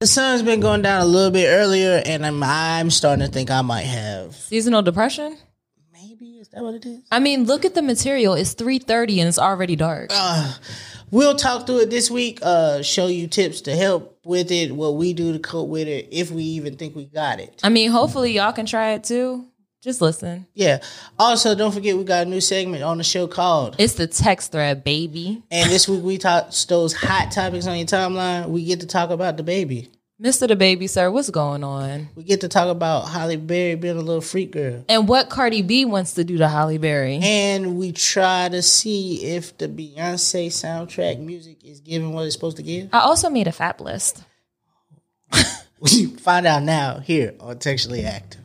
The sun's been going down a little bit earlier, and I'm, I'm starting to think I might have. Seasonal depression? Maybe is that what it is? I mean, look at the material. It's 3:30 and it's already dark. Uh, we'll talk through it this week. Uh, show you tips to help with it, what we do to cope with it, if we even think we got it. I mean, hopefully y'all can try it too. Just listen. Yeah. Also, don't forget we got a new segment on the show called. It's the text thread, baby. And this week we talk those hot topics on your timeline. We get to talk about DaBaby. Mr. the Baby, sir, what's going on? We get to talk about Halle Berry being a little freak girl. And what Cardi B wants to do to Halle Berry. And we try to see if the Beyonce soundtrack music is giving what it's supposed to give. I also made a fab list. we find out now here on Textually Active.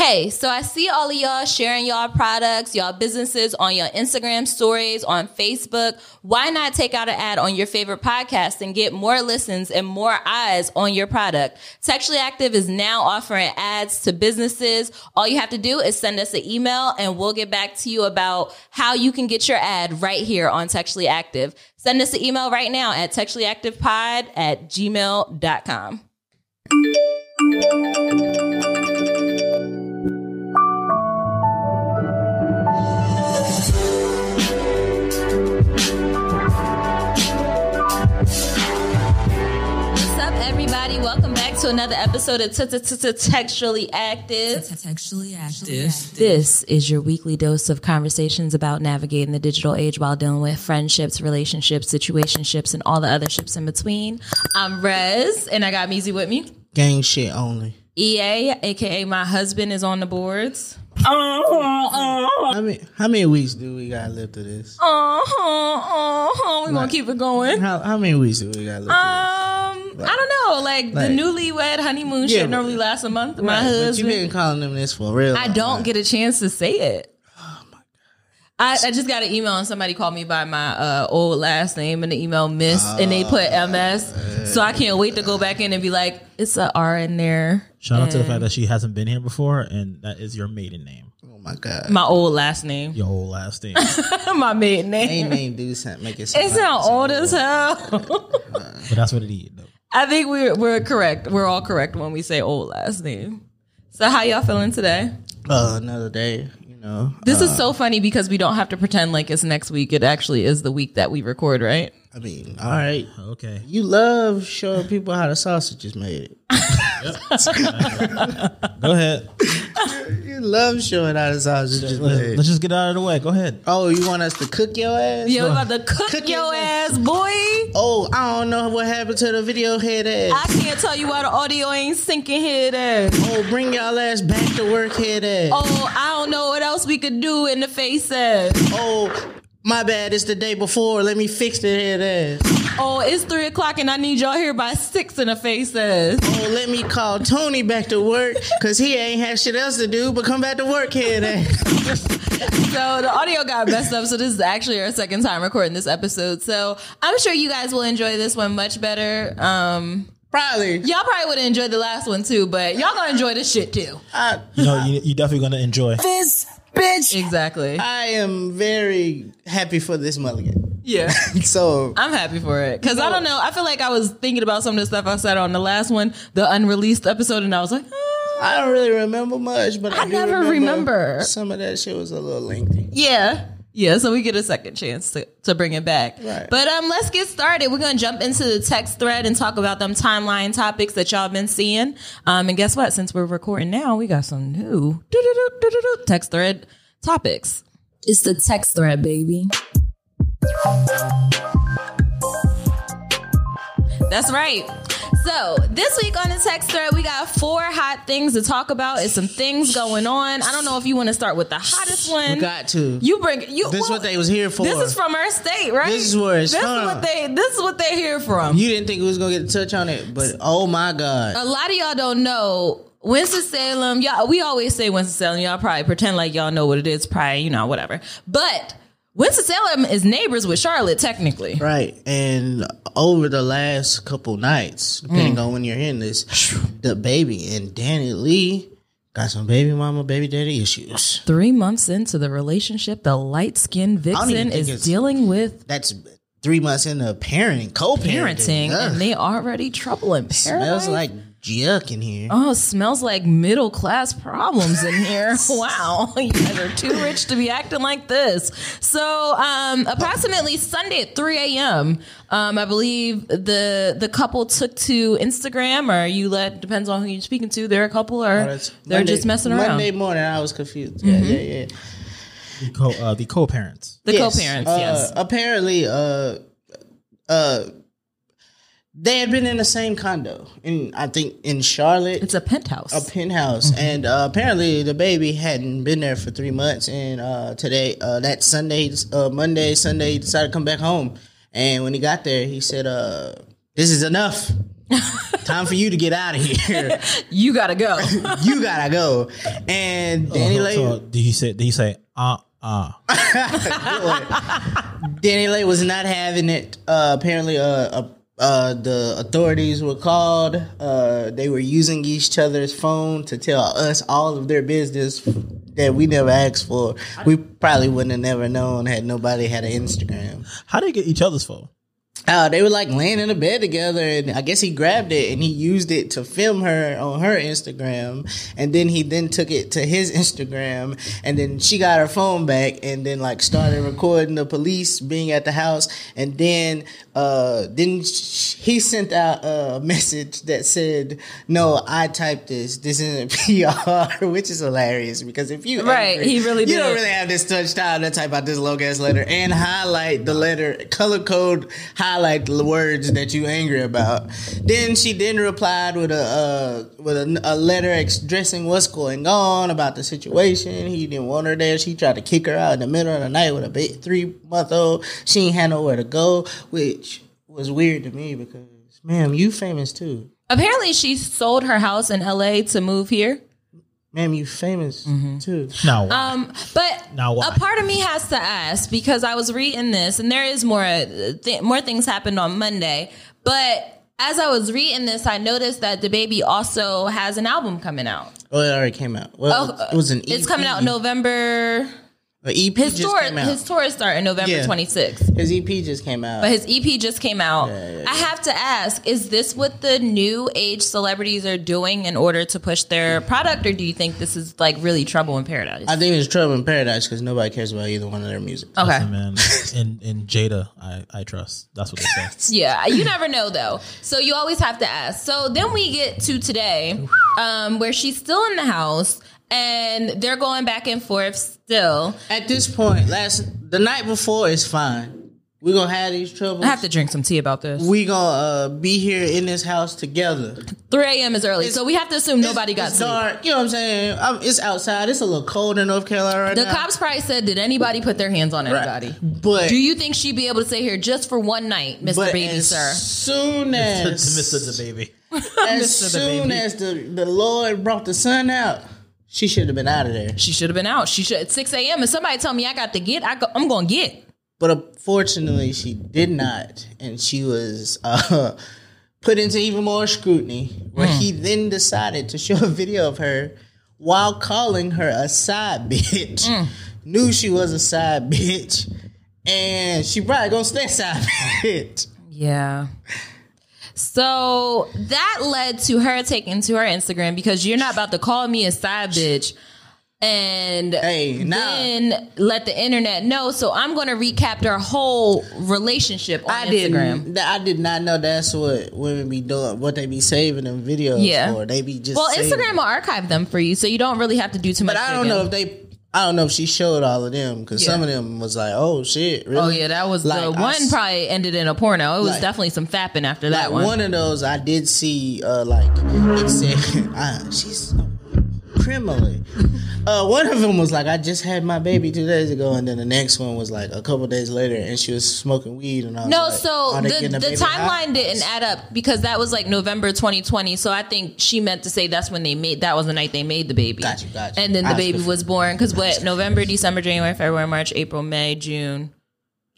Hey, so I see all of y'all sharing y'all products, y'all businesses on your Instagram stories, on Facebook. Why not take out an ad on your favorite podcast and get more listens and more eyes on your product? Textually Active is now offering ads to businesses. All you have to do is send us an email and we'll get back to you about how you can get your ad right here on Textually Active. Send us an email right now at textuallyactivepod at gmail.com. to another episode of Textually Active. Textually active. This is your weekly dose of conversations about navigating the digital age while dealing with friendships, relationships, situationships, and all the other ships in between. I'm Rez, and I got Meezy with me. Gang shit only. EA, aka my husband, is on the boards. How many how many weeks do we got left of this? Uh huh, uh huh. We're gonna keep it going. Um, How how many weeks do we got left of this? I don't know. Like, the newlywed honeymoon Yeah, shit normally lasts a month. My husband. But you husband. been calling them this for real. I don't right? get a chance to say it. Oh my god! I, I just got an email and somebody called me by my uh, old last name and the email Miss and they put MS. So I can't wait to go back in and be like, it's a R in there. Shout out to the fact that she hasn't been here before, and that is your maiden name, Oh my god. my old last name, your old last name. my maiden name. Ain't name do something make it sound It like sounds old as hell. but that's what it is. Though. I think we're we're correct. We're all correct when we say old last name. So how y'all feeling today? Uh, another day, you know. This is so funny because we don't have to pretend like it's next week. It actually is the week that we record, right? I mean, all right. Okay. You love showing people how the sausage is made. Go ahead. You love showing out the sausage is Let's, made. let's just get out of the way. Go ahead. Oh, you want us to cook your ass? Yeah, we about to cook, Cook your it. ass, boy. Oh, I don't know what happened to the video head ass. I can't tell you why the audio ain't sinking here. There. oh, bring y'all ass back to work head ass. Oh, I don't know what else we could do in the face ass. Oh, my bad. It's the day before. Let me fix the head ass. Oh, it's three o'clock and I need y'all here by six in the face ass. Oh, let me call Tony back to work because he ain't have shit else to do but come back to work head ass. So the audio got messed up. So this is actually our second time recording this episode. So I'm sure you guys will enjoy this one much better. Um, Probably. y'all probably would have enjoyed the last one too, but y'all gonna enjoy this shit too. I, You know, you, you definitely gonna enjoy. This bitch. Exactly. I am very happy for this mulligan. Yeah. So, I'm happy for it because I don't know. I feel like I was thinking about some of the stuff I said on the last one, the unreleased episode, and I was like, "Ah." I don't really remember much, but I, I never remember. Some of that shit was a little lengthy. yeah, yeah. So we get a second chance to, to bring it back. Right. But um, let's get started. We're gonna jump into the text thread and talk about them timeline topics that y'all been seeing. Um, and guess what? Since we're recording now, we got some new text thread topics. It's the text thread, baby. That's right. So this week on the text thread, we got four hot things to talk about. It's some things going on. I don't know if you want to start with the hottest one. We got to. you bring you. this is well, what they was here for. This is from our state, right? This is where it's This is from. what they. This is what they're here from. you didn't think we was gonna get a touch on it, but oh my god. a lot of y'all don't know Winston Salem. Y'all, we always say Winston Salem. Y'all probably pretend like y'all know what it is. Probably you know whatever. But Winston Salem is neighbors with Charlotte, technically. Right. And over the last couple nights, depending Mm. on when you're hearing this, DaBaby and DaniLeigh got some baby mama, baby daddy issues. Three months into the relationship, the light skinned vixen is dealing with That's three months into parenting, co-parenting, and they already trouble in paradise. smells like yuck in here. Oh, smells like middle class problems in here. wow. You guys are too rich to be acting like this. So, um, approximately Sunday at 3 a.m., um, I believe the the couple took to Instagram or you let, depends on who you're speaking to. They're a couple or Oh, they're Monday- just messing around. Mm-hmm. Monday morning, I was confused. Yeah, yeah, yeah. The co uh, the co parents. the Yes. co-parents, Uh, yes. Apparently, uh, uh, they had been in the same condo, in I think in Charlotte. It's a penthouse. a penthouse, and uh, apparently DaBaby hadn't been there for three months. And uh, today, uh, that Sunday, uh, Monday, Sunday, he decided to come back home. And when he got there, he said, uh, "This is enough. Time for you to get out of here. you gotta go. you gotta go." And Danny so, Lay, so did he say? Did he say? Uh uh. DaniLeigh was not having it. Uh, apparently, uh, uh, the authorities were called. Uh, they were using each other's phone to tell us all of their business that we never asked for. We probably wouldn't have never known had nobody had an Instagram. How did they get each other's phone? Uh, they were like laying in a bed together, and I guess he grabbed it and he used it to film her on her Instagram, and then he then took it to his Instagram, and then she got her phone back, and then like started recording the police being at the house, and then uh, then sh- he sent out a message that said, "No, I typed this. This isn't PR," which is hilarious because if you Right, angry, he really you don't really have this touch time to type out this long ass letter and highlight the letter, color code, highlight the words that you angry about. Then she then replied with a uh, with a, a letter expressing what's going on about the situation. He didn't want her there. She tried to kick her out in the middle of the night with a three month old. She ain't had nowhere to go, which was weird to me because, ma'am, you famous too. Apparently, she sold her house in LA to move here. Ma'am, you famous too. Now, Um, but Now a part of me has to ask because I was reading this, and there is more uh, th- more things happened on Monday. But as I was reading this, I noticed that DaBaby also has an album coming out. Oh, it already came out. Well, Oh, it was an. It's coming out November. An EP His just tour, came out. his tour is starting November Yeah. 26th. His EP just came out. But his EP just came out. I have to ask: Is this what the new age celebrities are doing in order to push their product, or do you think this is like really trouble in paradise? I think it's Trouble in Paradise because nobody cares about either one of their music. okay. listen, man, in in Jada, I I trust. That's what they say. Yeah, you never know though. So you always have to ask. So then we get to today, um, where she's still in the house and they're going back and forth still. At this point, last the night before is fine. We're gonna have these troubles. I have to drink some tea about this. we gonna uh, be here in this house together. 3 a.m. is early, so we have to assume nobody got it's sleep. dark. You know what I'm saying? i it's outside. It's a little cold in North Carolina right The now. cops probably said, "Did anybody put their hands on Right. anybody?" But Do you think she'd be able to stay here just for one night, Mr. but Baby as Sir? soon as Mr. the baby. as Mr. the soon baby. as the the Lord brought the sun out, she should have been out of there. She should have been out. She should at 6 a.m. If somebody tell me I got to get, I go, I'm going to get. But unfortunately, she did not, and she was uh, put into even more scrutiny. Where he then decided to show a video of her while calling her a side bitch. Knew she was a side bitch, and she probably gonna stay side bitch. Yeah. So that led to her taking to her Instagram because you're not about to call me a side bitch and Hey, nah. then let the internet know. So I'm going to recap their whole relationship on I Instagram. didn't. I did not know that's what women be doing. What they be saving them videos Yeah. for. They be just Well, Instagram will archive them for you, so you don't really have to do too much. But I don't digging. know if they. I don't know if she showed all of them because Yeah. some of them was like, "Oh shit, really?" Oh yeah, that was Like, the one. s- Probably ended in a porno. It was Like- definitely some fapping after Like that one. one of those, I did see. Uh, like it said, ah, "She's so criminally." Uh, one of them was like, "I just had my baby two days ago," and then the next one was like a couple days later, and she was smoking weed. And I was No, like, so "Are the, the baby high?" timeline didn't add up because that was like November 2020. So I think she meant to say that's when they made that was the night they made the baby. Got you, got you. And then the baby was born because what November, December, January, February, March, April, May, June,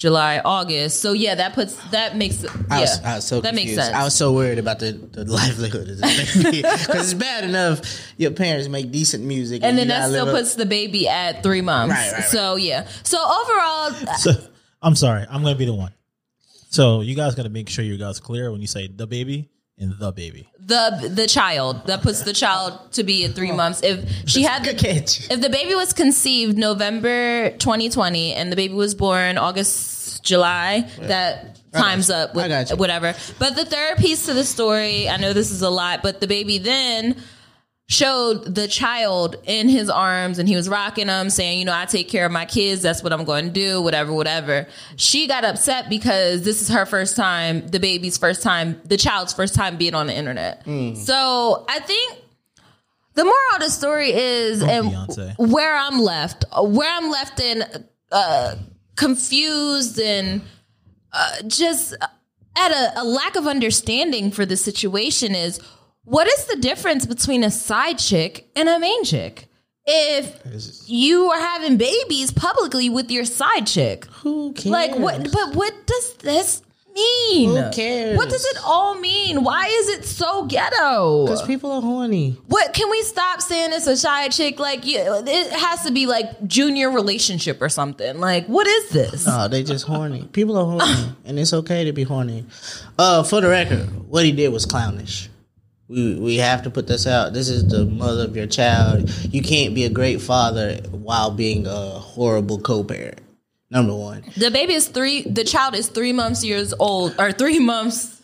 July, August. So yeah, that puts that makes yeah I was, I was so that confused. makes sense. I was so worried about the, the livelihood of this baby because it's bad enough your parents make decent music, and then that still live up- puts the baby at three months. Right, right, right. So yeah. So overall, uh, So, I'm sorry. I'm gonna be the one. So you guys got to make sure you guys clear when you say the baby and the baby. The the child that puts the child to be at three months. If she had the, kid, if the baby was conceived November 2020 and the baby was born August July, that times up with whatever. But the third piece to the story, I know this is a lot, but the baby then showed the child in his arms and he was rocking them saying you know i take care of my kids. That's what i'm going to do whatever whatever. She got upset because this is her first time the baby's first time the child's first time being on the internet. So i think the moral of the story is and Beyonce. where i'm left where i'm left in uh confused and uh, just at a, a lack of understanding for the situation is what is the difference between a side chick and a main chick? If you are having babies publicly with your side chick, Who cares? like what? But what does this mean? Who cares? What does it all mean? Why is it so ghetto? Because people are horny. What can we stop saying it's a side chick? Like you, it has to be like junior relationship or something. Like what is this? Oh, they just horny. People are horny, and it's okay to be horny. Uh, for the record, what he did was clownish. We we have to put this out. This is the mother of your child. You can't be a great father while being a horrible co-parent. Number one. The baby is three. The child is three months years old, or three months,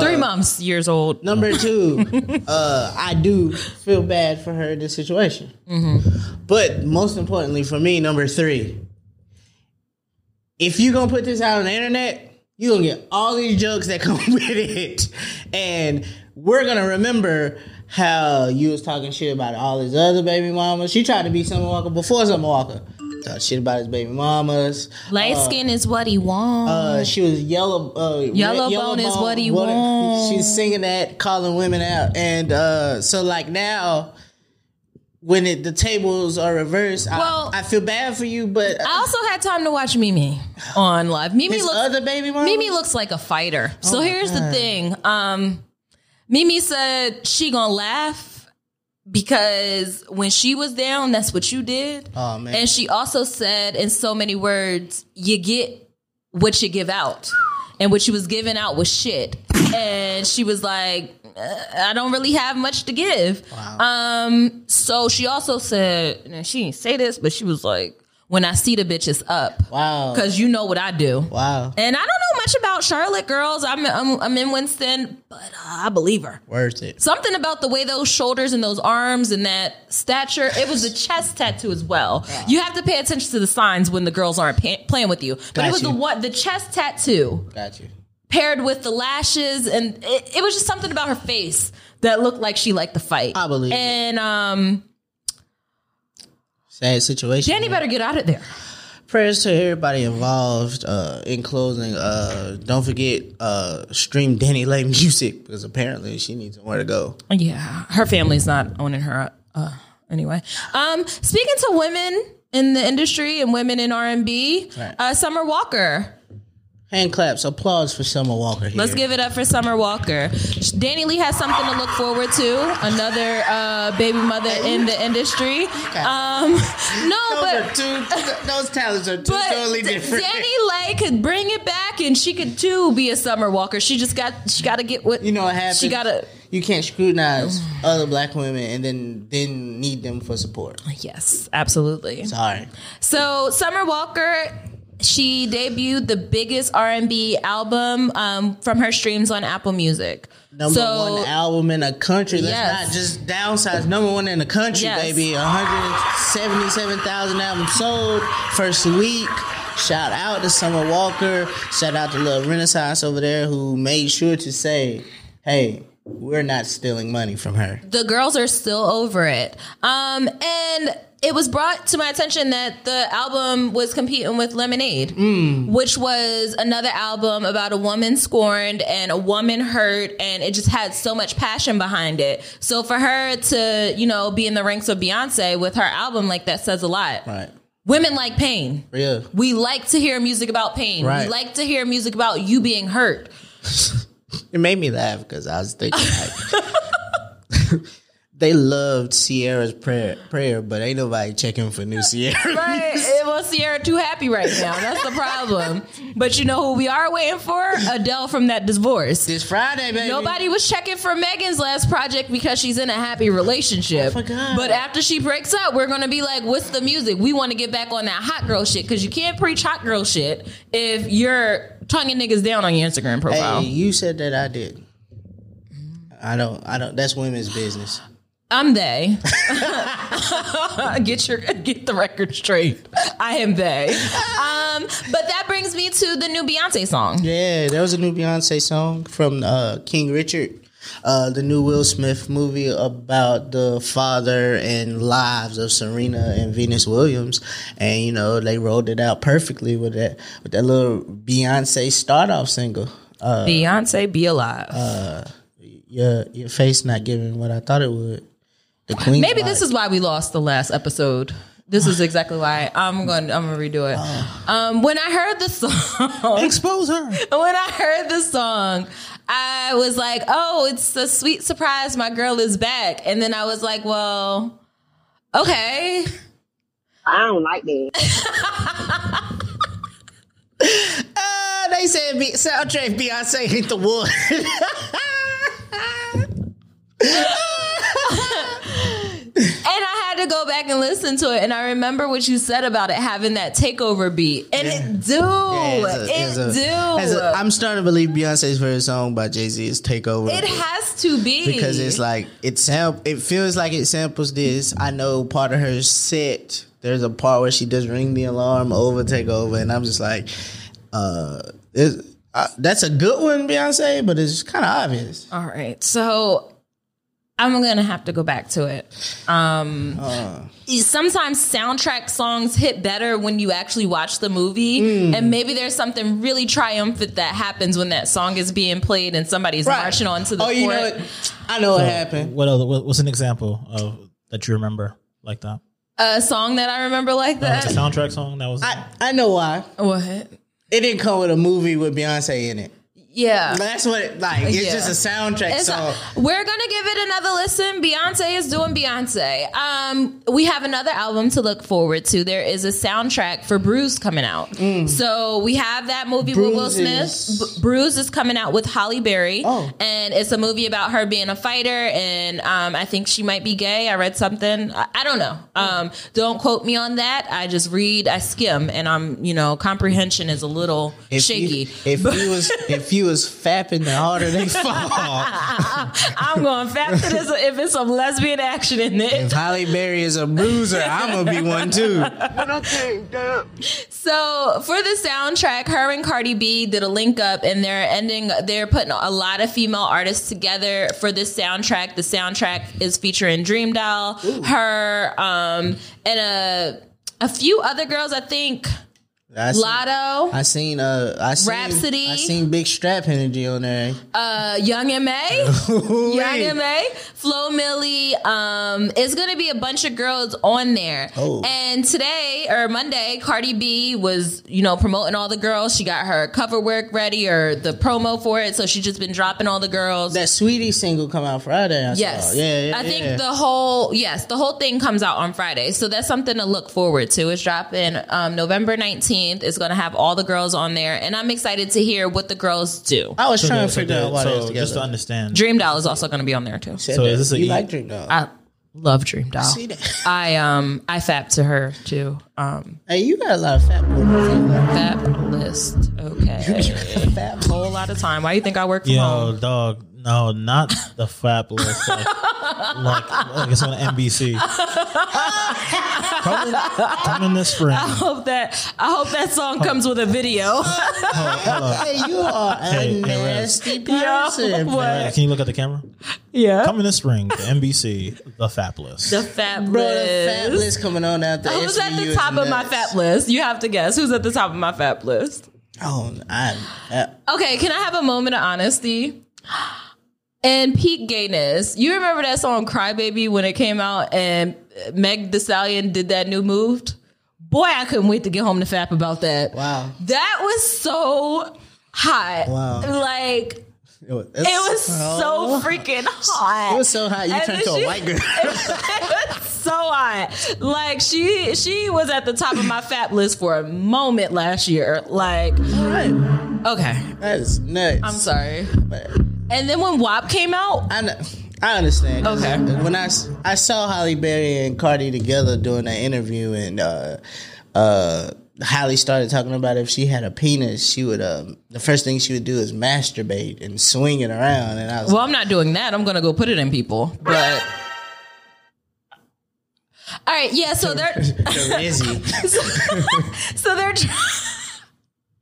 three months years old. Number two, uh, I do feel bad for her in this situation. But most importantly for me, number three, if you're gonna put this out on the internet, you're gonna get all these jokes that come with it, and we're gonna remember how you was talking shit about all his other baby mamas. She tried to be Summer Walker before Summer Walker. Talk shit about his baby mamas. Light skin is what he wants. Uh, she was yellow. Uh, Yellow red- bone is what he what- want. She's singing that, calling women out, and uh, so like now, when it, the tables are reversed, Well- I, I feel bad for you, but I also had time to watch Mimi on live. Mimi looks other baby mama, Mimi looks like a fighter. So Oh my here's the thing. Um, Mimi said she gonna laugh because when she was down, that's what you did. Oh, man. And she also said in so many words, you get what you give out. And what she was giving out was shit. And she was like, "Uh, I don't really have much to give. Wow. Um, so she also said, and she didn't say this, but she was like, when I see the bitches up, Wow. because you know what I do. wow, And I don't know much about Charlotte girls. I'm I'm, I'm in Winston, but uh, I believe her. worth it. Something about the way those shoulders and those arms and that stature. It was a chest tattoo as well. You have to pay attention to the signs when the girls aren't pa- playing with you. But Got it was you. the what the chest tattoo Got you. paired with the lashes, and it, it was just something about her face that looked like she liked to fight. I believe. And um, Sad situation. Danny better get out of there. Prayers to everybody involved. Uh, in closing, uh, don't forget uh, stream DaniLeigh music because apparently she needs somewhere to go. Yeah, her family's not owning her. Uh, anyway, um, speaking to women in the industry and women in R and B, uh, Summer Walker. Hand claps, applause for Summer Walker. Here. Let's give it up for Summer Walker. DaniLeigh has something to look forward to. Another uh, baby mother in the industry. Um, no, Those, but are two, those talents are two totally different. Danny Lee could bring it back, and she could too be a Summer Walker. She just got she got to get what You know what happens? She got to You can't scrutinize other black women and then then need them for support. yes, absolutely. Sorry. So Summer Walker, she debuted the biggest R and B album um, from her streams on Apple Music. Number so, one album in the country. Let's Yes. not just downsized. Number one in the country, Yes. baby. 177,000 albums sold first week. Shout out to Summer Walker. Shout out to Love Renaissance over there who made sure to say, hey, we're not stealing money from her. the girls are still over it. Um, and it was brought to my attention that the album was competing with Lemonade, which was another album about a woman scorned and a woman hurt, and it just had so much passion behind it. So for her to, you know, be in the ranks of Beyonce with her album like that says a lot. Right. Women like pain. Real. We like to hear music about pain. Right. We like to hear music about you being hurt. It made me laugh because I was thinking like they loved Ciara's prayer, prayer, but ain't nobody checking for new Ciara. Right. Eh, it was Ciara too happy right now. That's the problem. But you know who we are waiting for? Adele from that divorce. this Friday, baby. Nobody was checking for Megan's last project because she's in a happy relationship. But after she breaks up, we're gonna be like, "What's the music?" We want to get back on that hot girl shit because you can't preach hot girl shit if you're tonguing niggas down on your Instagram profile. Hey, you said that I did. I don't. I don't. That's women's business. I'm they. get your get the record straight. I am they. Um, but that brings me to the new Beyonce song. Yeah, there was a new Beyonce song from uh, King Richard, uh, the new Will Smith movie about the father and lives of Serena and Venus Williams, and you know they rolled it out perfectly with that with that little Beyonce start off single. Uh, Beyonce, be alive. your your face not giving what I thought it would. The queen. Maybe this is why we lost the last episode. This is exactly why I'm going. I'm gonna redo it. Um, when I heard the song, Expose her. when I heard the song, I was like, "Oh, it's a sweet surprise. My girl is back." And then I was like, "Well, okay." I don't like that. Uh, they said Be- soundtrack Beyonce hit the wood. And I had to go back and listen to it, and I remember what you said about it having that takeover beat, and it do, As a- it do. I'm starting to believe Beyonce's favorite song by Jay Z is "Take Over." it has to be because it's like it sam- it feels like it samples this. I know part of her set. There's a part where she does ring the alarm over take over, and I'm just like, uh, uh that's a good one, Beyonce, but it's kind of obvious. All right. So I'm gonna have to go back to it. Um, sometimes soundtrack songs hit better when you actually watch the movie, and maybe there's something really triumphant that happens when that song is being played and somebody's marching onto the oh, court. you know what? I know what happened. What other? What's an example of that you remember like that? A song that I remember like It's a that. soundtrack song that was. I I know why. what? It didn't come with a movie with Beyonce in it. Yeah. That's what it, like. It's Yeah. just a soundtrack It's song. a- we're gonna give it another listen. Beyonce is doing Beyonce. Um, we have another album to look forward to. There is a soundtrack for Bruise coming out. So we have that movie with Will Smith. B- Bruise is coming out with Halle Berry. Oh. and it's a movie about her being a fighter, and um, I think she might be gay. I read something. I, I don't know. Um, don't quote me on that. I just read. I skim, and I'm you know comprehension is a little If shaky. You, if you was if you was fapping, the harder they fall. I'm going fast to this if it's some lesbian action in it. if Halle Berry is a bruiser, I'm gonna be one too. So for the soundtrack, her and Cardi B did a link up, and they're ending. They're putting a lot of female artists together for this soundtrack. The soundtrack is featuring DreamDoll, her, um, and a a few other girls. I think I seen, Latto, I seen uh I seen Rapsody. I seen Big Strap energy on there. uh, Young M A. Young M.A., Flo Milli. Um, it's gonna be a bunch of girls on there. Oh. And today or Monday, Cardi B was, you know, promoting all the girls. She got her cover work ready or the promo for it. So she just been dropping all the girls. That Saweetie single come out Friday. I Yes. saw. Yeah, yeah. I think the whole yes, the whole thing comes out on Friday. So that's something to look forward to. It's dropping um, November 19th. It's going to have all the girls on there and I'm excited to hear what the girls do. I was So trying to figure out why they was so together. just to understand. DreamDoll is also going to be on there too. Said So that. is this a you E- like DreamDoll? I love DreamDoll. See that? I um I fap to her too. Um Hey, you got a lot of fat boy. fap list. Okay. Fat A whole lot of time. Why you think I work from Yo, home? dog. No, not the fap list. Like, like, like it's on NBC. Coming, coming this spring. I hope that I hope that song comes with a video. Hey, you are a Hey, hey, nasty person. what? Uh, Can you look at the camera? yeah. Coming this spring to NBC, the fap list. The fap Bro, the list. fat list coming on after Who's at the top of my nuts. fap list? You have to guess. Who's at the top of my fap list? Oh, I, I, Okay, can I have a moment of honesty? And peak gayness. You remember that song Crybaby when it came out and Meg the Stallion did that new move? Boy, I couldn't wait to get home to fap about that. wow. That was so hot. Wow. Like It was, It was so freaking hot. It was so hot you And turned to a white girl. it was so hot. Like she she was at the top of my fat list for a moment last year. Like okay, that is nuts. I'm sorry. But And then when WAP came out, I know. I understand. Okay. When I, I saw Halle Berry and Cardi together doing that interview, and uh, uh, Halle started talking about if she had a penis, she would. Um, the first thing she would do is masturbate and swing it around. And I was well, I'm not doing that. I'm gonna go put it in people. But all right, yeah. So they're Rizzy. so they're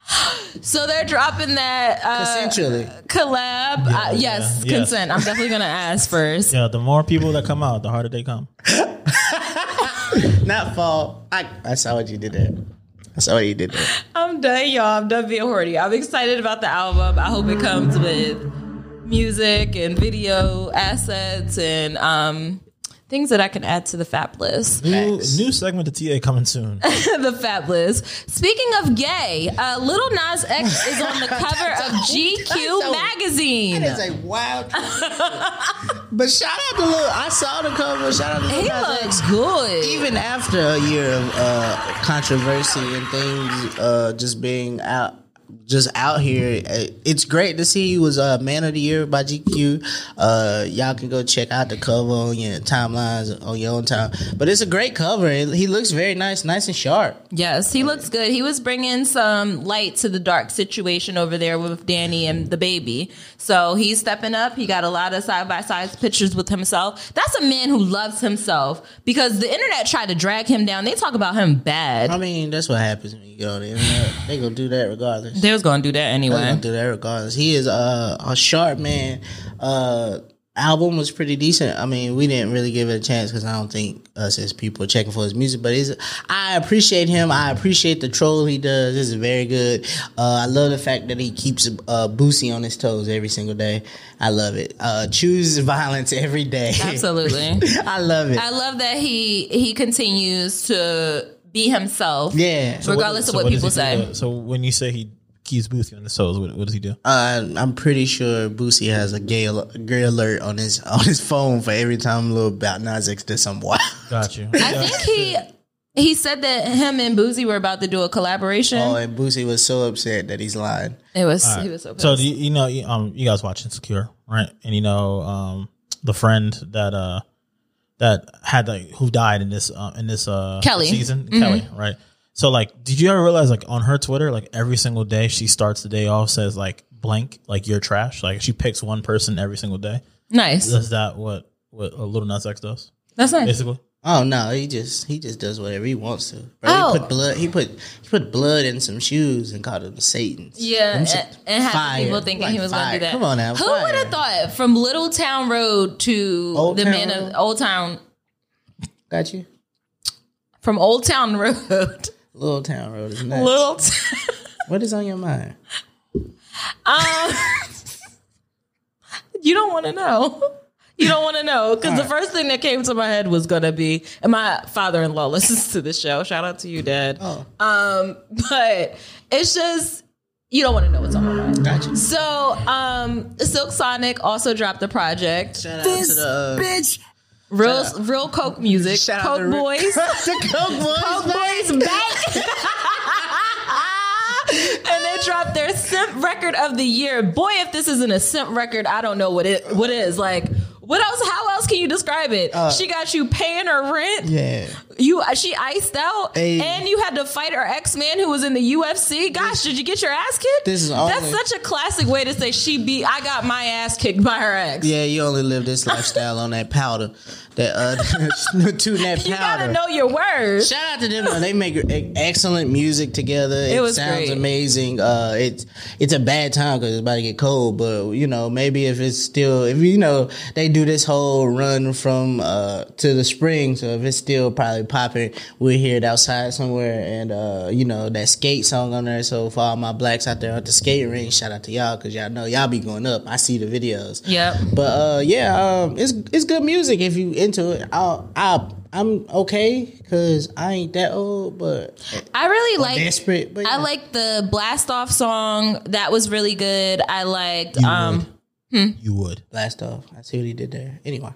so they're dropping that uh, Consensually. collab. uh, yes, yeah, yes. consent. I'm definitely gonna ask first. Yeah, the more people that come out, the harder they come. Not fall. I, I saw what you did there. I saw what you did there. I'm done, y'all. I'm done being horny. I'm excited about the album. I hope it comes with music and video assets and um, things that I can add to the Fab list. New, new segment to TA coming soon. the Fab list. Speaking of gay, uh, Little Nas X is on the cover of GQ so- magazine. It's a wild. but shout out to Lil. I saw the cover. Shout out to Lil He Nas looks X. good. even after a year of uh, controversy and things uh, just being out just out here uh, it's great to see he was uh, man of the year by gq uh, y'all can go check out the cover on your timelines on your own time but it's a great cover he looks very nice nice and sharp Yes, he looks good. He was bringing some light to the dark situation over there with Danny and DaBaby. So he's stepping up. He got a lot of side by side pictures with himself. That's a man who loves himself because the internet tried to drag him down. They talk about him bad. i mean that's what happens when you go on the internet they gonna do that regardless They was gonna do that anyway. gonna do that regardless. He is uh, a sharp man. Uh, album was pretty decent. I mean, we didn't really give it a chance because I don't think us as people are checking for his music. But it's, I appreciate him. I appreciate the troll he does. This is very good. Uh, I love the fact that he keeps uh, Boosie on his toes every single day. I love it. Uh, choose violence every day. Absolutely. I love it. I love that he he continues to be himself. yeah. Regardless of So what people say. to- So when you say he keeps Boosie on the toes, what, what does he do? Uh, I'm pretty sure Boosie has a gay, al- gay alert on his on his phone for every time a little about Nas X does some wild. Got you. I think he he said that him and Boosie were about to do a collaboration. Oh, and Boosie was so upset that he's lying. it was All right. he was so pissed. So you, you know, you, um, you guys watch Insecure, right? And you know, um, the friend that uh that had like who died in this uh, in this uh Kelly. season, Kelly, right? So like, did you ever realize like on her Twitter, like every single day she starts the day off says like blank, like you're trash. Like she picks one person every single day. nice. Is that what what a little Nas X does That's nice. basically? Oh no, he just he just does whatever he wants to. Bro, Oh. He put oh. blood. He put he put blood in some shoes and called them Satan's. Yeah, Them and, shit- and having fire. people thinking Like he was going to do that. Come on now, Who fire. would have thought from Little Town Road to Old the Town man Road? of Old Town Got you. from Old Town Road, Little Town Road is nuts. Little. T- What is on your mind? um, you don't want to know. You don't want to know because the first thing that came to my head was gonna be, and my father-in-law listens to the show. Shout out to you, Dad. Oh, Um, but it's just you don't want to know what's on my mind. got you. So, um, Silk Sonic also dropped the project. Shout out to the uh, bitch. Real, real Coke music. Shout out Coke to Boys. the Coke Boys. Coke back. Boys back. and they dropped their simp record of the year. Boy, if this isn't a simp record, I don't know what it what is. Like, what else? How else can you describe it? Uh, she got you paying her rent. Yeah. You she iced out, Hey. and you had to fight her ex man who was in the UFC. Gosh, did you get your ass kicked? This is that's such a classic way to say she beat. I got my ass kicked by her ex. Yeah, you only live this lifestyle on that powder. That uh, tune that powder. You gotta know your words. Shout out to them. They make excellent music together. It, was sounds great. amazing. Uh, it's it's a bad time because it's about to get cold. But you know, maybe if it's still, if you know, they do this whole run from uh to the spring. So if it's still probably popping, we'll hear it outside somewhere. And uh, you know, that skate song on there. So for all my blacks out there at the skate ring, shout out to y'all because y'all know y'all be going up. I see the videos. Yep. But uh, yeah, um, it's it's good music if you into it. I I I'm okay because I ain't that old, but I really like. desperate. But I yeah. like the blast off song. That was really good. I liked. Um, hmm You would. Blast off. I see what he did there. Anyway.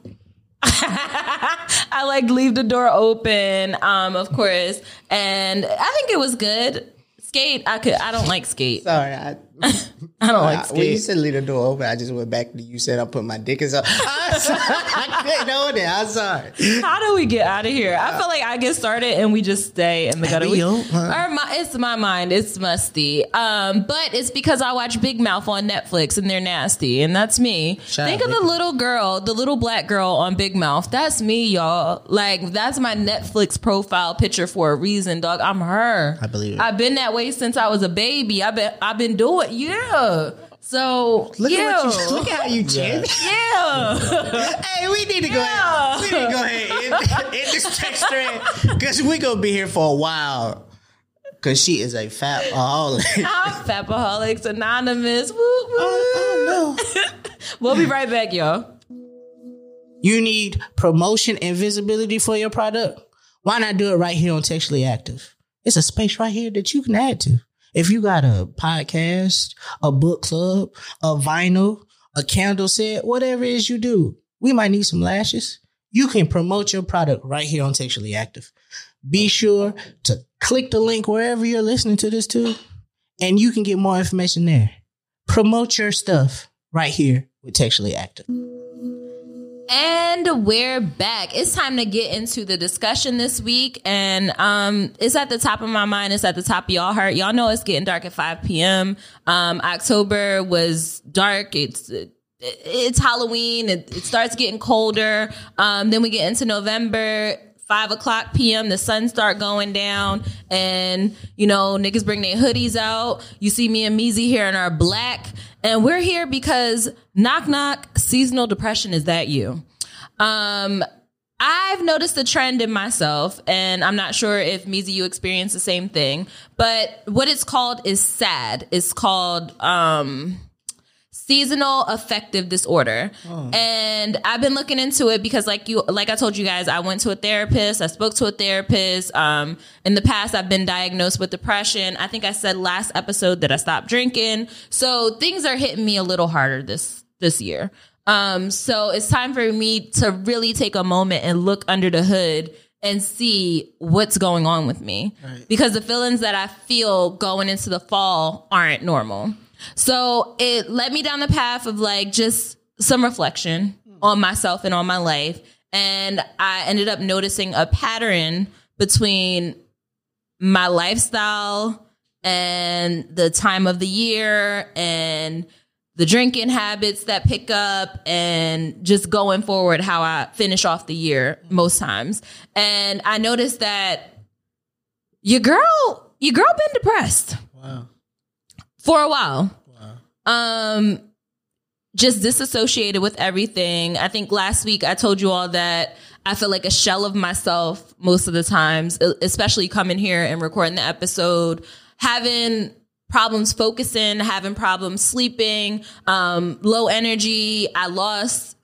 I like leave the door open, um, of course, and I think it was good. Skate, I could. I don't like skate. Sorry, I, I don't like I- when you skate. said leave the door open, I just went back to you said I put my dick in something. I'm sorry. I couldn't know that. I'm sorry. How do we get out of here? I feel like I get started and we just stay in the gutter. we or my, it's my mind. It's musty. Um, but it's because I watch Big Mouth on Netflix and they're nasty, and that's me. Shout Think of the little girl, the little black girl on Big Mouth. That's me, y'all. Like that's my Netflix profile picture for a reason, dog. I'm her. I believe it. I've been that way since I was a baby. I've been I've been doing yeah. So Look yeah. at what you, look at how you change. yeah. Hey, we need to go. Yeah. Ahead, we need to go ahead and this text thread because we gonna be here for a while. Cause she is a fat aholic. I'm Fapaholics Anonymous. Woo, woo. oh, oh no. We'll be right back, y'all. You need promotion and visibility for your product? Why not do it right here on Textually Active? It's a space right here that you can add to. If you got a podcast, a book club, a vinyl, a candle set, whatever it is you do, we might need some lashes. You can promote your product right here on Textually Active. Be sure to click the link wherever you're listening to this to, and you can get more information there. Promote your stuff right here with Textually Active. And we're back. It's time to get into the discussion this week. And um, it's at the top of my mind. It's at the top of y'all heart. Y'all know it's getting dark at 5 p.m. Um, October was dark. It's it's Halloween. It, it starts getting colder. Um, then we get into November. Five o'clock p.m. The sun start going down, and you know niggas bring their hoodies out. You see me and Meezy here in our black, and we're here because knock knock seasonal depression is that you. Um, I've noticed a trend in myself, and I'm not sure if Meezy you experience the same thing. But what it's called is SAD. It's called um seasonal affective disorder. And i've been looking into it because like you like i told you guys i went to a therapist. I spoke to a therapist. Um in the past i've been diagnosed with depression. I think i said last episode that i stopped drinking. So things are hitting me a little harder this this year. Um so it's time for me to really take a moment and look under the hood and see what's going on with me. Because the feelings that i feel going into the fall aren't normal so it led me down the path of like just some reflection on myself and on my life. And I ended up noticing a pattern between my lifestyle and the time of the year and the drinking habits that pick up and just going forward how I finish off the year most times. And I noticed that your girl, your girl been depressed Wow. For a while. Um, just disassociated with everything. I think last week I told you all that I feel like a shell of myself most of the times, especially coming here and recording the episode, having problems focusing, having problems sleeping, um, low energy. I lost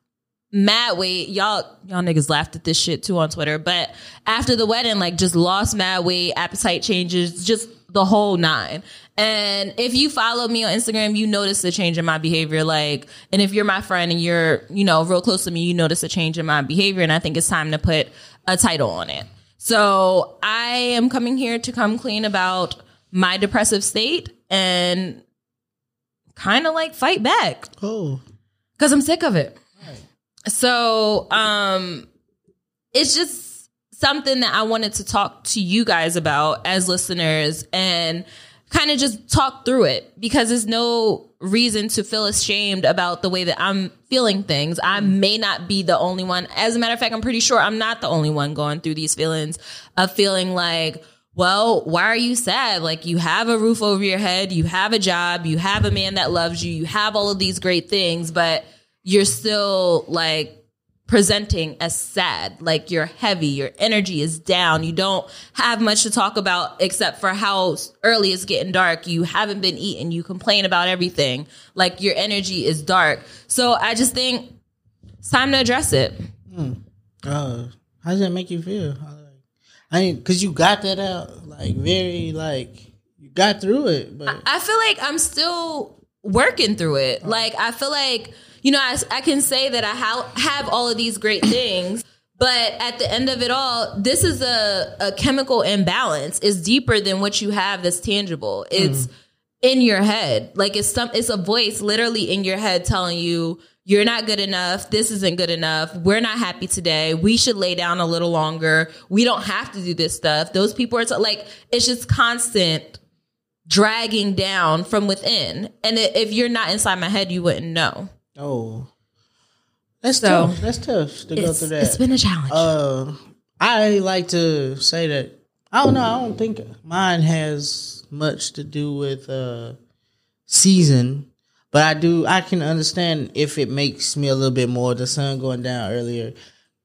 mad weight. Y'all, y'all niggas laughed at this shit too on Twitter. But after the wedding, like just lost mad weight, appetite changes, just the whole nine. And if you follow me on Instagram, you notice a change in my behavior. Like, and if you're my friend and you're, you know, real close to me, you notice a change in my behavior. And I think it's time to put a title on it. So I am coming here to come clean about my depressive state and kind of like fight back Oh. because I'm sick of it. So, um, it's just something that I wanted to talk to you guys about as listeners and kind of just talk through it because there's no reason to feel ashamed about the way that I'm feeling things. I mm. may not be the only one. As a matter of fact, I'm pretty sure I'm not the only one going through these feelings of feeling like, well, why are you sad? Like you have a roof over your head, you have a job, you have a man that loves you, you have all of these great things, but you're still like presenting as sad, like you're heavy, your energy is down, you don't have much to talk about except for how early it's getting dark, you haven't been eating, you complain about everything, like your energy is dark. So I just think it's time to address it. Uh, how does that make you feel? I mean, cause you got that out like very like you got through it, but I feel like I'm still working through it. Like I feel like you know, I, I can say that I ha- have all of these great things, but at the end of it all, this is a, a chemical imbalance. It's deeper than what you have that's tangible. Mm. It's in your head. Like it's some, it's a voice literally in your head telling you, you're not good enough. This isn't good enough. We're not happy today. We should lay down a little longer. We don't have to do this stuff. Those people are t- like, it's just constant dragging down from within. And if you're not inside my head, you wouldn't know. Oh, that's So, tough. That's tough to go through that. it's been a challenge. Uh, I like to say that I don't know. I don't think mine has much to do with uh season, but I do. I can understand if it makes me a little bit more. The sun going down earlier,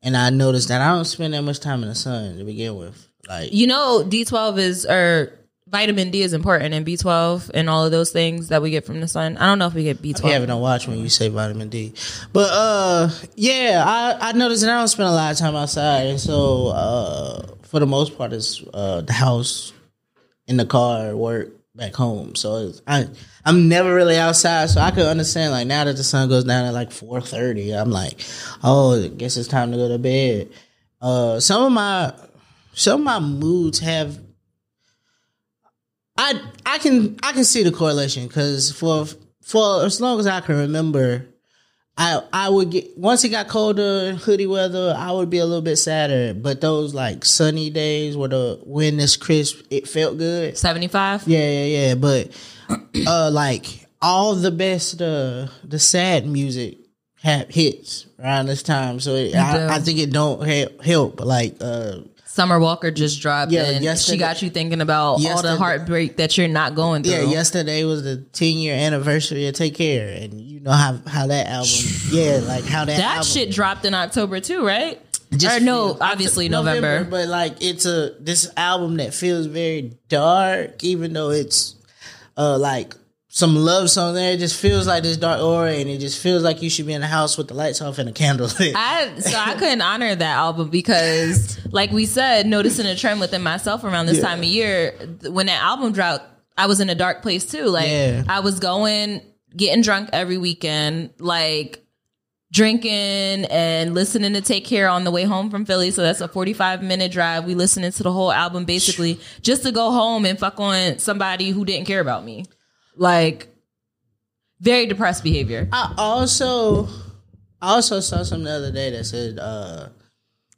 and I noticed that I don't spend that much time in the sun to begin with. Like you know, D12 is, or vitamin D is important and B12 and all of those things that we get from the sun. I don't know if we get B12. Yeah, but don't watch when you say vitamin D. But uh yeah, I, I noticed that I don't spend a lot of time outside and so uh for the most part it's uh the house, in the car, work, back home. So I I'm never really outside, so I could understand like now that the sun goes down at like four thirty, I'm like, oh, I guess it's time to go to bed. Uh some of my some of my moods have I I can I can see the correlation because for for as long as I can remember, I I would get once it got colder, and hoodie weather, I would be a little bit sadder. But those like sunny days where the wind is crisp, it felt good. 75? Yeah, yeah, yeah. But uh, like all the best uh the sad music have hits around this time, so it. I, I think it don't help. help. Like uh, Summer Walker just dropped Yeah, and yesterday- she got you thinking about all the heartbreak that you're not going through. Yeah, yesterday was the 10 year anniversary of Take Care, and you know how how that album, yeah, like how that That album, shit dropped in October too, right? just or no, obviously November. but like it's a this album that feels very dark, even though it's uh like some love song there. It just feels like this dark aura, and it just feels like you should be in the house with the lights off and a candle lit. I so I couldn't honor that album because, like we said, noticing a trend within myself around this Yeah. time of year, when that album dropped, I was in a dark place too. Like Yeah. I was going, getting drunk every weekend, like drinking and listening to Take Care on the way home from Philly. So that's a forty-five minute drive. We listening to the whole album basically just to go home and fuck on somebody who didn't care about me. Like very depressed behavior. I also I also saw something the other day that said uh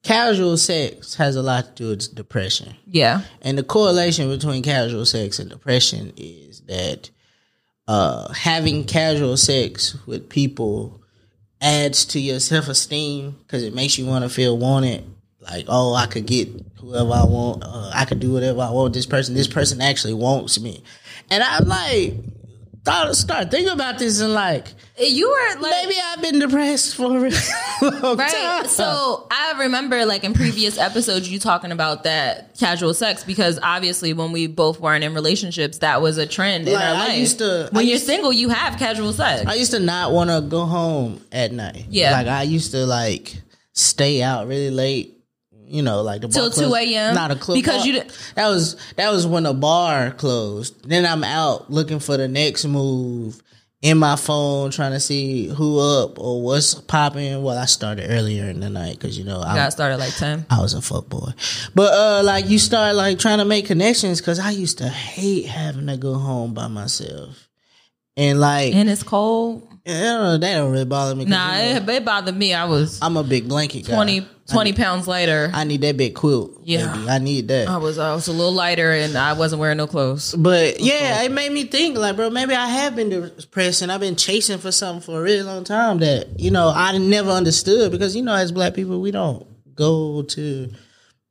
casual sex has a lot to do with depression. Yeah. And the correlation between casual sex and depression is that uh, having casual sex with people adds to your self esteem because it makes you want to feel wanted. Like, oh, I could get whoever I want. Uh, I could do whatever I want. This person, this person actually wants me. And I'm like, thought start thinking about this and like, You were like maybe I've been depressed for a really long Right. time. So I remember like in previous episodes you talking about that casual sex because obviously when we both weren't in relationships that was a trend in our I life. used to- when I you're used- single you have casual sex. I used to not want to go home at night. Yeah. like I used to like stay out really late. You know, like the Till 2 a.m.? Not a club Because bar- you didn't- That was that was when the bar closed. Then I'm out looking for the next move in my phone, trying to see who up or what's popping. Well, I started earlier in the night because you know I got started like 10. I was a fuck boy. But uh like you start like trying to make connections because I used to hate having to go home by myself. And like And it's cold. Know, that don't really bother me. Nah, you know, it, it bothered me. I was I'm a big blanket guy. 20, 20 pounds lighter. I need that big quilt. Yeah. baby. I need that. I was I was a little lighter and I wasn't wearing no clothes. but yeah, it made me think like, bro, maybe I have been depressed and I've been chasing for something for a really long time that you know I never understood because you know as black people we don't go to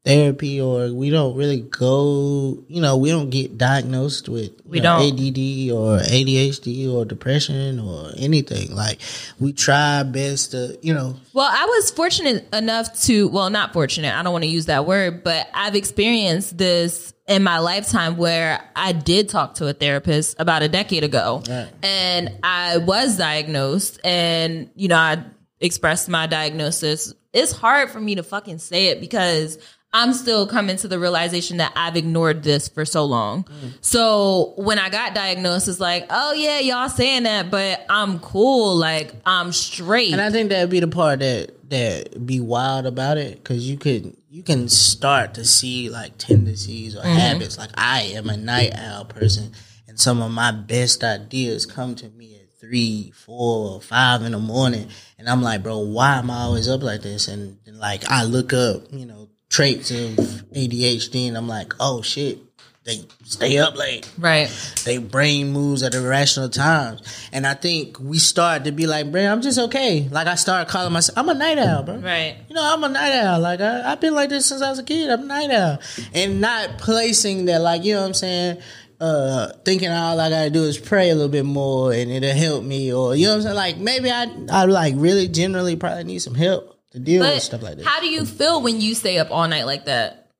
therapy or we don't really go you know we don't get diagnosed with We know, don't. ADD or ADHD or depression or anything like we try best to you know Well, I was fortunate enough to, well, not fortunate, I don't want to use that word, but I've experienced this in my lifetime where I did talk to a therapist about a decade ago. And I was diagnosed and, you know, I expressed my diagnosis. It's hard for me to fucking say it because I'm still coming to the realization that I've ignored this for so long. So when I got diagnosed, it's like, oh yeah, y'all saying that, but I'm cool. Like I'm straight. And I think that'd be the part that that be wild about it because you could you can start to see like tendencies or mm-hmm. habits. Like I am a night owl person, and some of my best ideas come to me at three, four, or five in the morning, and I'm like, bro, why am I always up like this? And, and like I look up, you know, traits of ADHD, and I'm like, oh shit. They stay up late right. they brain moves at irrational times. And I think we start to be like, bro, I'm just okay. Like I started calling myself, I'm a night owl, bro. Right. You know, I'm a night owl. Like I, I've been like this since I was a kid. I'm a night owl. And not placing that, like, you know what I'm saying? Uh, thinking all I gotta do is pray a little bit more and it'll help me. Or, you know what I'm saying? Like maybe I, I like really generally probably need some help to deal with stuff like that. how do you feel when you stay up all night like that?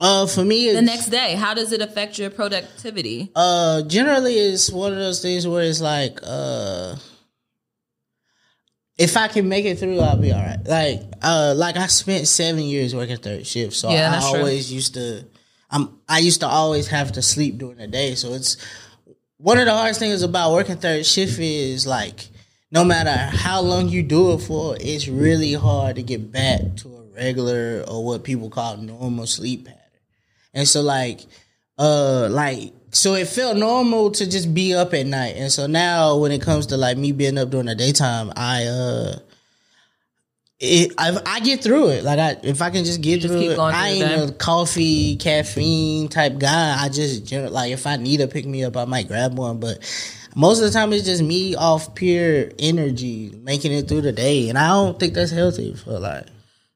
uh, for me, it's, The next day, how does it affect your productivity? Uh, generally, it's one of those things where it's like, uh, if I can make it through, I'll be all right. Like, uh, like I spent seven years working third shift, so Yeah, I that's true. always used to. I'm. I used to always have to sleep during the day, so it's one of the hardest things about working third shift is like, no matter how long you do it for, it's really hard to get back to a regular or what people call normal sleep pattern. And so like uh like so it felt normal to just be up at night. And so now when it comes to like me being up during the daytime, I uh it, I, I get through it. Like I, if I can just get just through it, going I ain't the a coffee, caffeine type guy. I just like if I need to pick me up, I might grab one. But most of the time, it's just me off pure energy making it through the day, and I don't think that's healthy for like.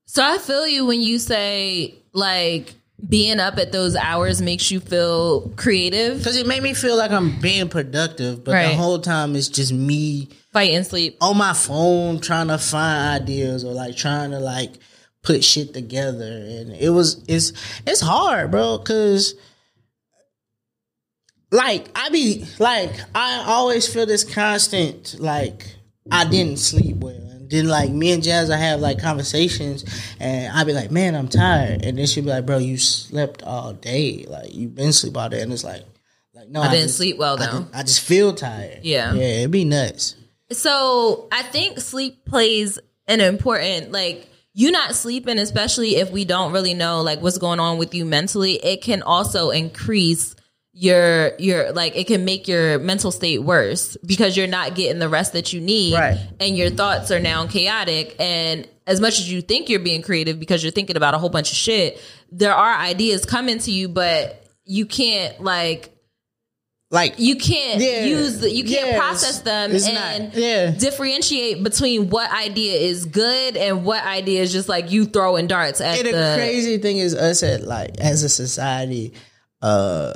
So I feel you when you say like being up at those hours makes you feel creative, Because it made me feel like I'm being productive, but Right. the whole time it's just me fight and sleep. on my phone trying to find ideas or like trying to like put shit together. And it was it's it's hard, bro, because like I be like I always feel this constant like I didn't sleep well. And then like me and Jazz I have like conversations and I be like, Man, I'm tired and then she'll be like, Bro, you slept all day. Like you've been asleep all day and it's like like no, I didn't just- sleep well I, though. just- I just feel tired. Yeah. Yeah, it'd be nuts. So I think sleep plays an important like you not sleeping, especially if we don't really know like what's going on with you mentally, it can also increase your your like it can make your mental state worse because you're not getting the rest that you need Right. and your thoughts are now chaotic and as much as you think you're being creative because you're thinking about a whole bunch of shit there are ideas coming to you but you can't like Like you can't Yeah. use the, you can't Yeah, process them and not- yeah. differentiate between what idea is good and what idea is just like you throwing darts at And the the crazy thing is us at like as a society, uh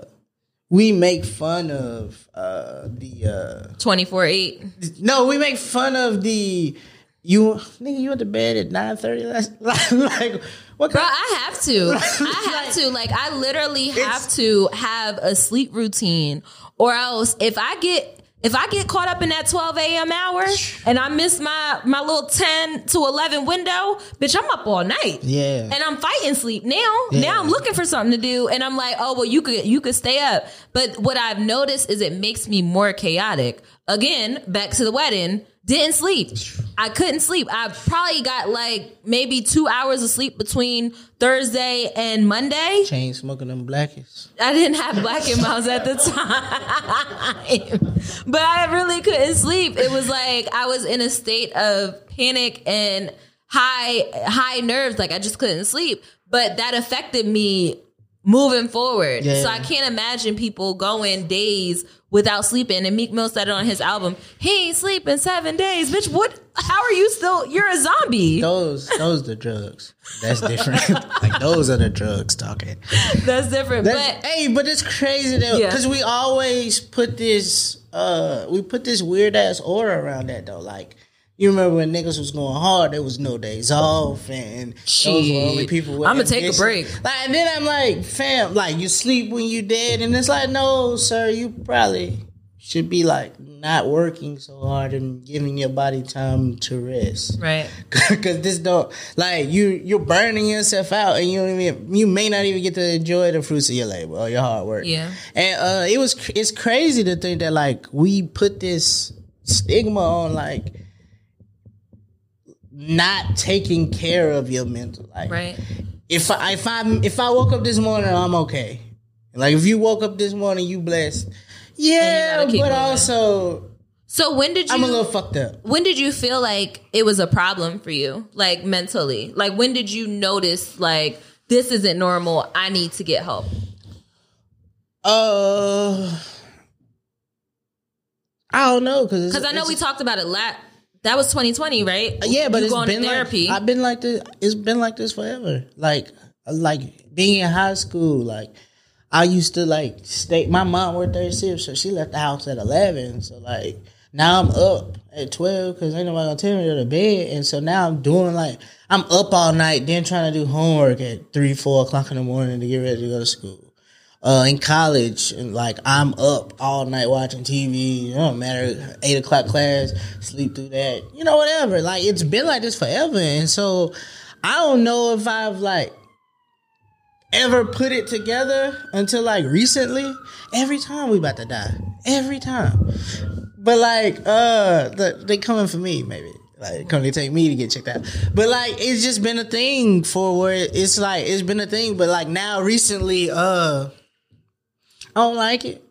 we make fun of uh the uh 24 8 no, we make fun of the you nigga you went to bed at nine thirty last like what Bro, I have to. I have to. Like, I literally have to have a sleep routine, or else if I get if I get caught up in that 12 a.m. hour and I miss my my little 10 to 11 window, bitch, I'm up all night. Yeah. and I'm fighting sleep now. Yeah. Now I'm looking for something to do, and I'm like, oh well, you could you could stay up. But what I've noticed is it makes me more chaotic. Again, back to the wedding. Didn't sleep. I couldn't sleep. I probably got like maybe two hours of sleep between Thursday and Monday. chain smoking them blackies. I didn't have black and mouse at the time, but I really couldn't sleep. It was like I was in a state of panic and high high nerves. Like I just couldn't sleep. But that affected me moving forward. Yeah. So I can't imagine people going days without sleeping. And Meek Mill said it on his album. He ain't sleeping seven days, bitch. What? How are you still? You're a zombie. Those those the drugs. That's different. like those are the drugs talking. That's different. That's, but hey, but it's crazy Yeah. because we always put this uh we put this weird ass aura around that though. Like you remember when niggas was going hard, there was no days off, and those were only people. With I'ma take a break. Like, and then I'm like, fam, like you sleep when you dead, and it's like, no, sir, you probably should be like not working so hard and giving your body time to rest. Right. Cause this don't like you you're burning yourself out and you don't even you may not even get to enjoy the fruits of your labor or your hard work. Yeah. And uh it was it's crazy to think that like we put this stigma on like not taking care of your mental life. Right. If I if I if I woke up this morning I'm okay. Like if you woke up this morning you blessed. Yeah, gotta but moving. also So when did you I'm a little fucked up. when did you feel like it was a problem for you like mentally like when did you notice like this isn't normal i need to get help Uh, I don't know because because i know we talked about it la that was 2020 right uh, yeah, but you it's been therapy Like, I've been like this. It's been like this forever. Like uh, like being in high school. Like I used to like stay. My mom worked third shift, so she left the house at eleven. So like now I'm up at twelve because ain't nobody gonna tell me to go to bed. And so now I'm doing like I'm up all night, then trying to do homework at three, four o'clock in the morning to get ready to go to school. Uh, in college, and like I'm up all night watching TV. It don't matter, eight o'clock class, sleep through that. You know, whatever. Like it's been like this forever, and so I don't know if I've like ever put it together until like recently. Every time we about to die, every time. But like, uh, the, they coming for me, maybe. Like, come to take me to get checked out. But like, it's just been a thing for where it's like it's been a thing. But like now, recently, uh, I don't like it.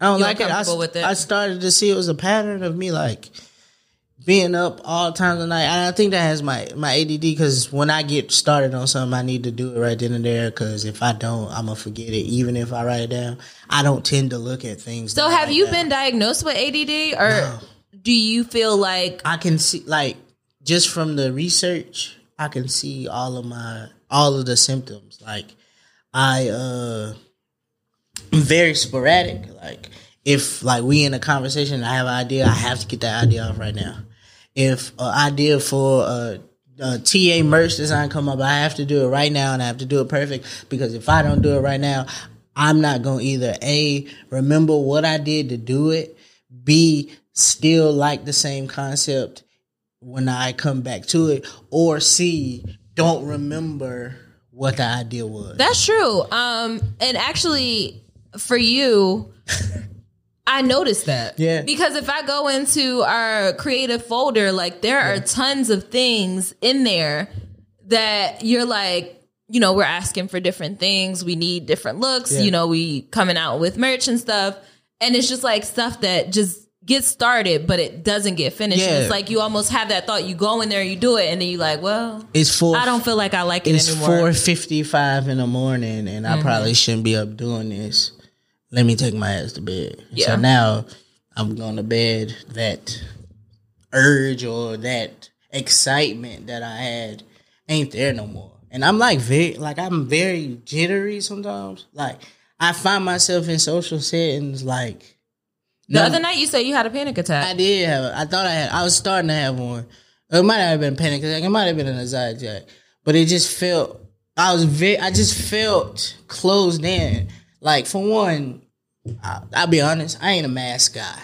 I don't like it. I, with it? I started to see it was a pattern of me like being up all times of night. And I think that has my my ADD because when I get started on something, I need to do it right then and there. Because if I don't, I'm gonna forget it. Even if I write it down, I don't tend to look at things. So have you down. been diagnosed with ADD or do you feel like I can see like just from the research, I can see all of my all of the symptoms. Like I uh very sporadic. Like if like we in a conversation, I have an idea, I have to get that idea off right now. If an idea for a, a TA merch design come up, I have to do it right now and I have to do it perfect because if I don't do it right now, I'm not gonna either A remember what I did to do it, B still like the same concept when I come back to it, or C don't remember what the idea was. That's true. Um, and actually, for you, I noticed that. Yeah. Because if I go into our creative folder, like there are tons of things in there that you're like, you know, we're asking for different things. We need different looks. Yeah. You know, we coming out with merch and stuff, and it's just like stuff that just gets started, but it doesn't get finished. Yeah. It's like you almost have that thought. You go in there, you do it, and then you're like, well, it's four. I don't feel like I like it It's anymore. four fifty five in the morning, and I mm-hmm. probably shouldn't be up doing this. Let me take my ass to bed. Yeah. So now I'm going to bed. That urge or that excitement that I had ain't there no more. And I'm like very like I'm very jittery sometimes. Like I find myself in social settings like the no- other night, you said you had a panic attack. I did have. I thought I had. I was starting to have one. It might have been panic attack. It might have been an anxiety attack. But it just felt. I was very. I just felt closed in. Like for one, I, I'll be honest. I ain't a mask guy.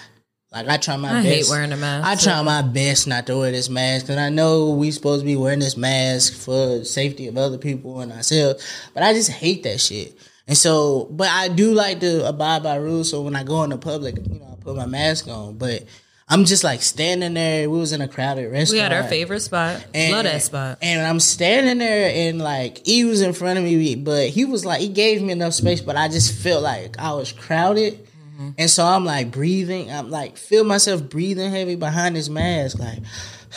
Like I try my I best. hate wearing a mask. I try my best not to wear this mask because I know we supposed to be wearing this mask for safety of other people and ourselves. But I just hate that shit. And so, but I do like to abide by rules. So when I go in the public, you know, I put my mask on. But I'm just like standing there. We was in a crowded restaurant. We had our favorite spot. And, Love that spot. And I'm standing there and like he was in front of me, but he was like he gave me enough space, but I just felt like I was crowded. Mm-hmm. And so I'm like breathing. I'm like feel myself breathing heavy behind this mask, like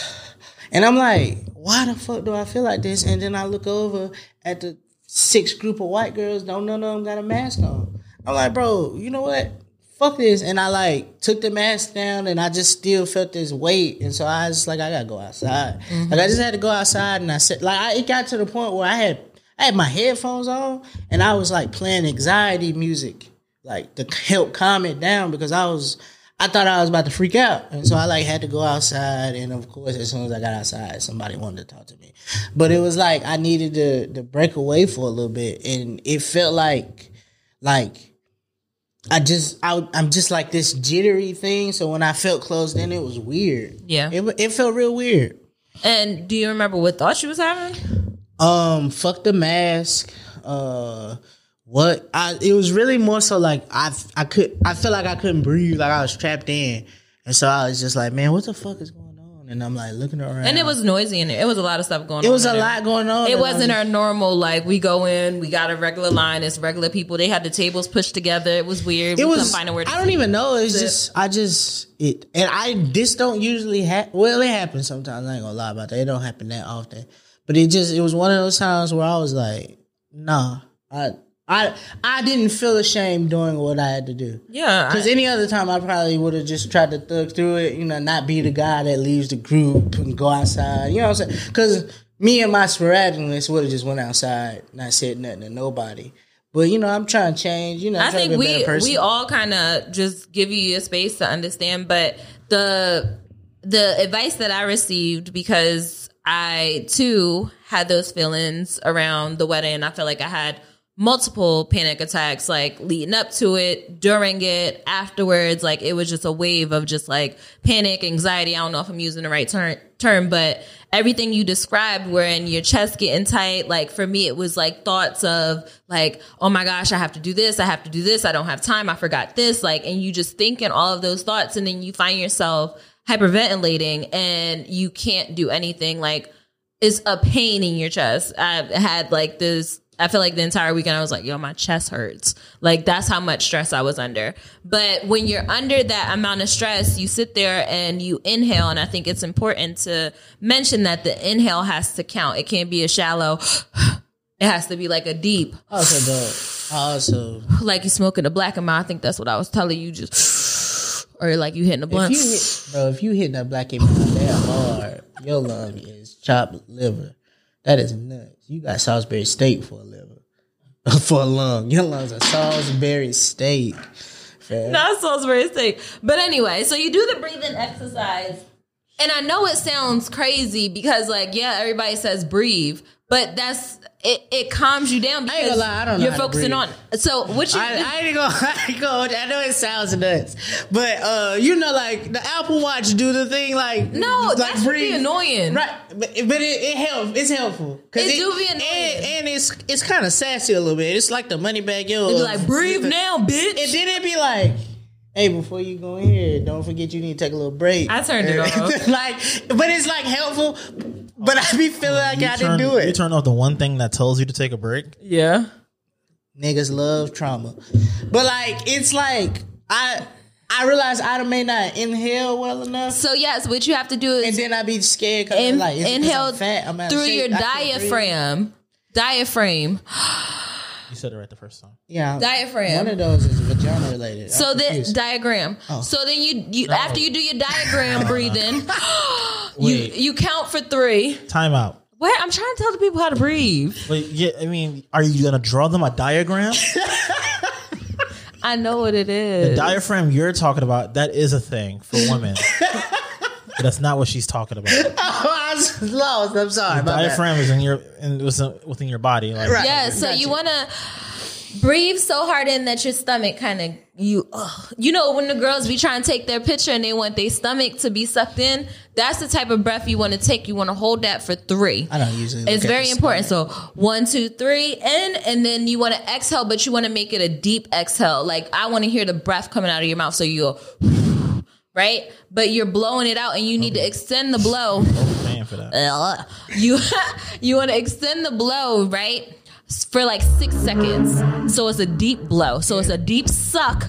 and I'm like, why the fuck do I feel like this? And then I look over at the six group of white girls, don't none of them got a mask on. I'm like, bro, you know what? Fuck this. And I like took the mask down and I just still felt this weight. And so I was like, I gotta go outside. Mm-hmm. Like I just had to go outside and I said like I, it got to the point where I had I had my headphones on and I was like playing anxiety music, like to help calm it down because I was I thought I was about to freak out. And so I like had to go outside and of course as soon as I got outside somebody wanted to talk to me. But it was like I needed to to break away for a little bit and it felt like like I just I, I'm just like this jittery thing. So when I felt closed in, it was weird. Yeah. it it felt real weird. And do you remember what thoughts you was having? Um, fuck the mask. Uh, what? I it was really more so like I I could I felt like I couldn't breathe, like I was trapped in, and so I was just like, man, what the fuck is going on? And I'm like looking around, And it was noisy in there. It was a lot of stuff going on. it was a there. lot going on. It wasn't was- our normal like we go in, we got a regular line, it's regular people. They had the tables pushed together. It was weird. It we was. find nowhere to I don't even know. It's just. I just it, and I. This don't usually happen. Well, it happens sometimes. I ain't gonna lie about that. It don't happen that often. But it just. It was one of those times where I was like, nah. I. I. I didn't feel ashamed doing what I had to do. Yeah. Because any other time, I probably would have just tried to thug through it. You know, not be the guy that leaves the group and go outside. You know what I'm saying? Because me and my sporadicness would have just went outside, not said nothing to nobody. But you know, I'm trying to change. You know, I'm I think to be a we we all kind of just give you a space to understand, but the the advice that I received because I too had those feelings around the wedding, and I felt like I had multiple panic attacks, like leading up to it, during it, afterwards. Like it was just a wave of just like panic, anxiety. I don't know if I'm using the right ter- term, but everything you described, wherein your chest getting tight. Like for me, it was like thoughts of like, oh my gosh, I have to do this, I have to do this, I don't have time, I forgot this. Like, and you just thinking all of those thoughts, and then you find yourself hyperventilating, and you can't do anything. Like it's a pain in your chest. I've had like this. I feel like the entire weekend I was like, yo, my chest hurts. Like that's how much stress I was under. But when you're under that amount of stress, you sit there and you inhale. And I think it's important to mention that the inhale has to count. It can't be a shallow. It has to be like a deep, Also, though, also like you smoking a black and. I think that's what I was telling you. Just or like you hitting a if blunt. you hit, bro, if you hitting a black and that hard, your lung is chopped liver. That is nuts. You got Salisbury steak for a liver, for a lung. Your lungs are Salisbury steak. Not Salisbury steak. But anyway, so you do the breathing exercise. And I know it sounds crazy because like, yeah, everybody says breathe, but that's it, it calms you down ain't because gonna lie, I don't know you're focusing on so what you I, I ain't gonna, I ain't gonna, I know it sounds nuts, but uh, you know, like the Apple Watch do the thing, like No, like that should be annoying. right? But, but it, it help, it's helpful It do be annoying. and, and it's it's kind of sassy a little bit. It's like the Moneybagg Yo, It'd be like breathe now, bitch. and then it be like. Hey, before you go in here, don't forget you need to take a little break. I turned it off. like, but it's like helpful. But I be feeling like I turn, didn't do it. You turn off the one thing that tells you to take a break. yeah. niggas love trauma. But like it's like I I realize I may not inhale well enough. So yes, what you have to do is, And then I be scared because in, like, is inhale I'm fat? I'm out through shape? your I diaphragm. Diaphragm. You said it right the first time. Yeah, Diaphragm. One of those is vagina related. So I'm then diagram. Oh. So then you, you after you do your diagram breathing, you you count for three. Time out. Wait, I'm trying to tell the people how to breathe. Wait, yeah, I mean, are you gonna draw them a diagram? I know what it is. The diaphragm you're talking about, that is a thing for women. but that's not what she's talking about. oh, I was lost. I'm sorry. my bad. diaphragm is in your in within within your body. Like Right. yeah, so Gotcha. you want to breathe so hard in that your stomach kind of you ugh. you know when the girls be trying to take their picture and they want their stomach to be sucked in that's the type of breath you want to take you want to hold that for three I don't usually. look it's very important stomach. so one two three in and then you want to exhale but you want to make it a deep exhale like i want to hear the breath coming out of your mouth so you go right? But you're blowing it out and you need to extend the blow. Paying for that. You you want to extend the blow right? For like six seconds. So it's a deep blow. So it's a deep suck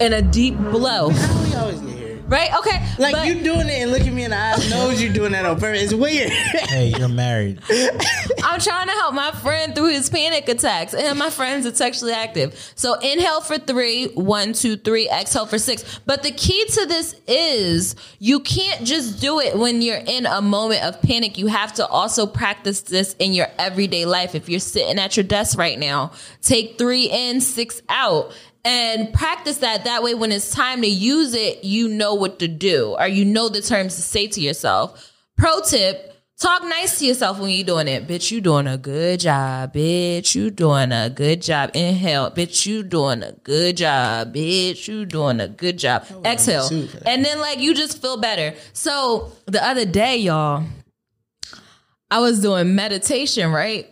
and a deep blow. How we always get here? Right okay Like but you doing it and looking me in the eyes knows you doing that on purpose. It's weird. Hey, you're married. i'm trying to help my friend through his panic attacks and my friends are sexually active so inhale for three one two three exhale for six but the key to this is you can't just do it when you're in a moment of panic you have to also practice this in your everyday life if you're sitting at your desk right now take three in six out and practice that that way when it's time to use it you know what to do or you know the terms to say to yourself pro tip Talk nice to yourself when you're doing it. Bitch, you doing a good job. Bitch, you doing a good job. Inhale. Bitch, you doing a good job. Bitch, you doing a good job. Exhale. sued for that. And then like you just feel better. So the other day, y'all, I was doing meditation, right?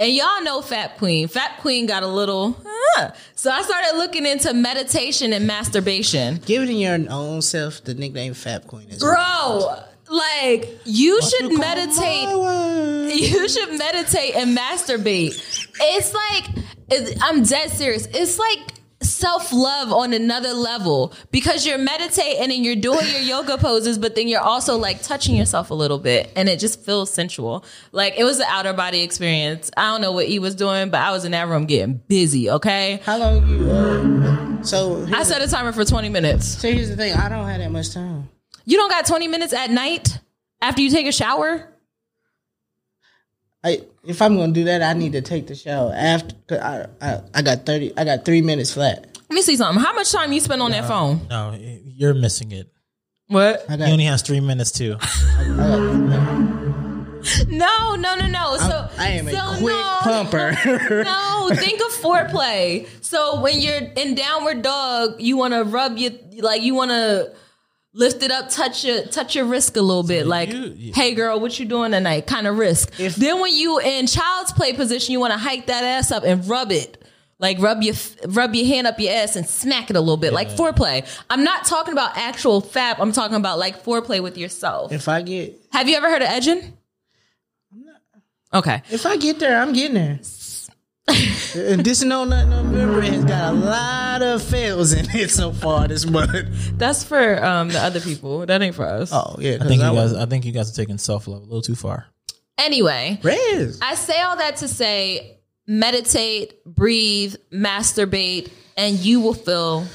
And y'all know Fat Queen. Fat Queen got a little. ah. So I started looking into meditation and masturbation. Giving your own self the nickname Fat Queen is Bro, like you should meditate. meditate. You should meditate and masturbate. It's like it- I'm dead serious. It's like self love on another level because you're meditating and you're doing your yoga poses, but then you're also like touching yourself a little bit, and it just feels sensual. Like it was an outer body experience. I don't know what he was doing, but I was in that room getting busy. Okay, How long you? Uh, so I set a timer for 20 minutes. so here's the thing. I don't have that much time. You don't got 20 minutes at night after you take a shower? I if I'm gonna do that, I need to take the shower after. 'cause I, I I got thirty. I got three minutes flat. Let me see something. How much time you spend on that phone? No, you're missing it. What? I He got. only has three minutes too. I got No, no, no, no. So I am a so quick no, pumper. No, think of foreplay. So when you're in downward dog, you want to rub your like you want to lift it up, touch your touch your wrist a little bit, like, you- you- hey girl, what you doing tonight? Kind of risk. If- then when you in child's play position, you want to hike that ass up and rub it. Like rub your rub your hand up your ass and smack it a little bit, like foreplay. I'm not talking about actual fap. I'm talking about like foreplay with yourself. if I get Have you ever heard of edging? Okay. if I get there, I'm getting there. and this no nut November has got a lot of fails in it so far this month. That's for um, the other people. That ain't for us. Oh yeah, I think you guys. I think you guys are taking self love a little too far. Anyway, Rez. I say all that to say meditate, breathe, masturbate, and you will feel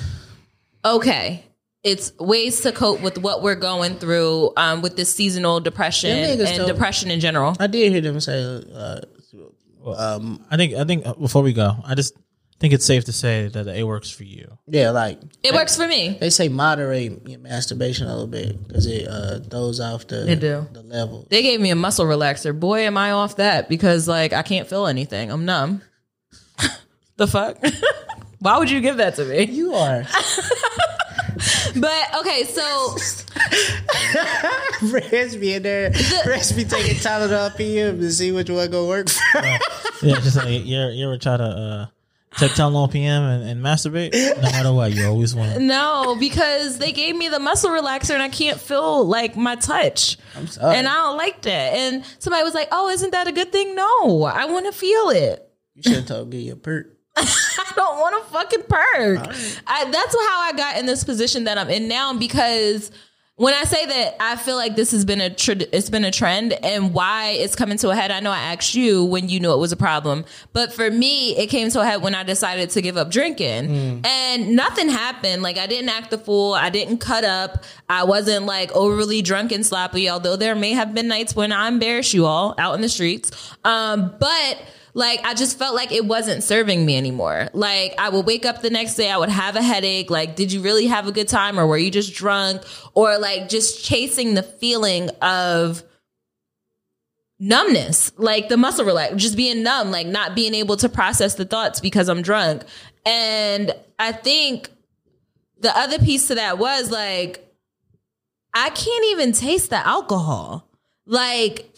okay. It's ways to cope with what we're going through um, with this seasonal depression Them niggas and told- depression in general. I did hear them say. Uh, um, I think. I think uh, before we go, I just think it's safe to say that it works for you. yeah, like It works for me. they say moderate your masturbation a little bit because it uh, throws off the It do. the level. They gave me a muscle relaxer. Boy, am I off that because like I can't feel anything. I'm numb. the fuck? Why would you give that to me? You are But okay, so Rez be in there. Rez be taking Tylenol PM to see which one gonna work. For. Yeah, just like you you ever try to uh, take Tylenol PM and, and masturbate? No matter what, you always want. No, because they gave me the muscle relaxer and I can't feel like my touch. I'm sorry. And I don't like that. And somebody was like, "Oh, isn't that a good thing?" No, I want to feel it. you should have told me a perk. I don't want a fucking perk. I, that's how I got in this position that I'm in now because when I say that I feel like this has been a tr- it's been a trend and why it's coming to a head. I know I asked you when you knew it was a problem, but for me, it came to a head when I decided to give up drinking, and nothing happened. Like I didn't act the fool. I didn't cut up. I wasn't like overly drunk and sloppy. Although there may have been nights when I embarrass you all out in the streets, um, but like I just felt like it wasn't serving me anymore. Like I would wake up the next day, I would have a headache. Like, did you really have a good time or were you just drunk? Or like just chasing the feeling of numbness, like the muscle relax, just being numb, like not being able to process the thoughts because I'm drunk. And I think the other piece to that was like, I can't even taste the alcohol. Like,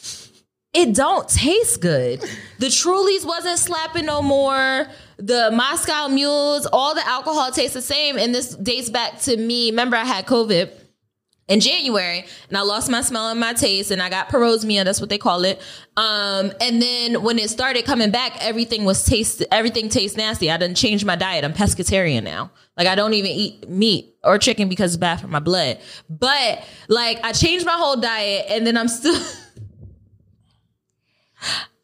it don't taste good. The Trulies wasn't slapping no more. The Moscow Mules, all the alcohol tastes the same. And this dates back to me. Remember, I had COVID in January and I lost my smell and my taste and I got parosmia. That's what they call it. Um, and then when it started coming back, everything was taste, everything tastes nasty. I didn't change my diet. I'm pescatarian now. Like I don't even eat meat or chicken because it's bad for my blood. But like I changed my whole diet and then I'm still.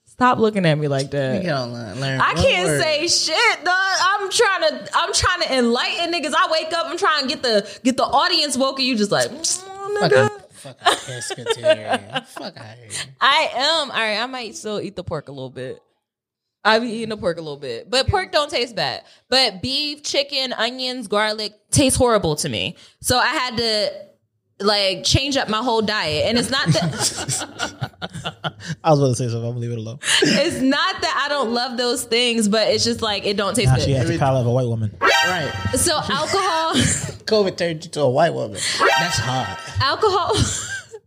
Stop looking at me like that. Learn. learn I can't word. say shit, dog. I'm trying to I'm trying to enlighten niggas. I wake up, I'm trying to get the get the audience woke, and you just like, "Mm, nigga. Fucking pescatarian. Fuck. I am. All right, I might still eat the pork a little bit. I be eating the pork a little bit, but pork don't taste bad. But beef, chicken, onions, garlic taste horrible to me. So I had to like change up my whole diet. And it's not that I was about to say something. I'm gonna leave it alone. it's not that I don't love those things, but it's just like it don't taste Now good. she has to call of a white woman. Right. So alcohol, COVID turned you to a white woman. That's hard. alcohol,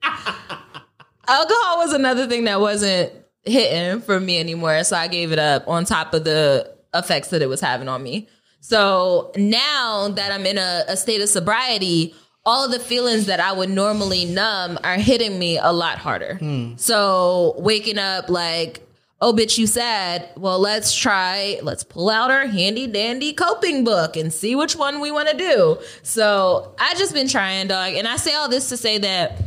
alcohol was another thing that wasn't hitting for me anymore. So I gave it up on top of the effects that it was having on me. So now that I'm in a, a state of sobriety, all of the feelings that I would normally numb are hitting me a lot harder. So waking up like, oh, bitch, you sad. Well, let's try, let's pull out our handy dandy coping book and see which one we want to do. So I just been trying, dog. And I say all this to say that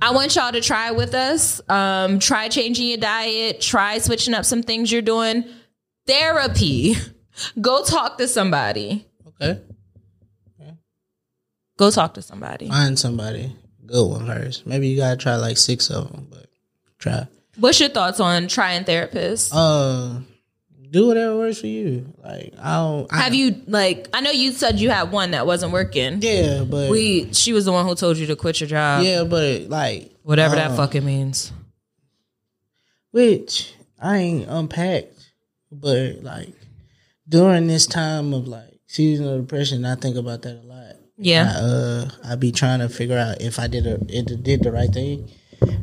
I want y'all to try with us. Um, try changing your diet, try switching up some things you're doing. Therapy. Go talk to somebody. Okay. Go talk to somebody. Find somebody. Good one first. Maybe you gotta try like six of them, but try. What's your thoughts on trying therapists? Uh, do whatever works for you. Like I don't. I, Have you like? I know you said you had one that wasn't working. Yeah, but We, she was the one who told you to quit your job. yeah, but like Whatever that uh, fucking means. which I ain't unpacked, but like during this time of like seasonal depression, I think about that a lot. I, Yeah. uh, I be trying to figure out if I did a it did the right thing.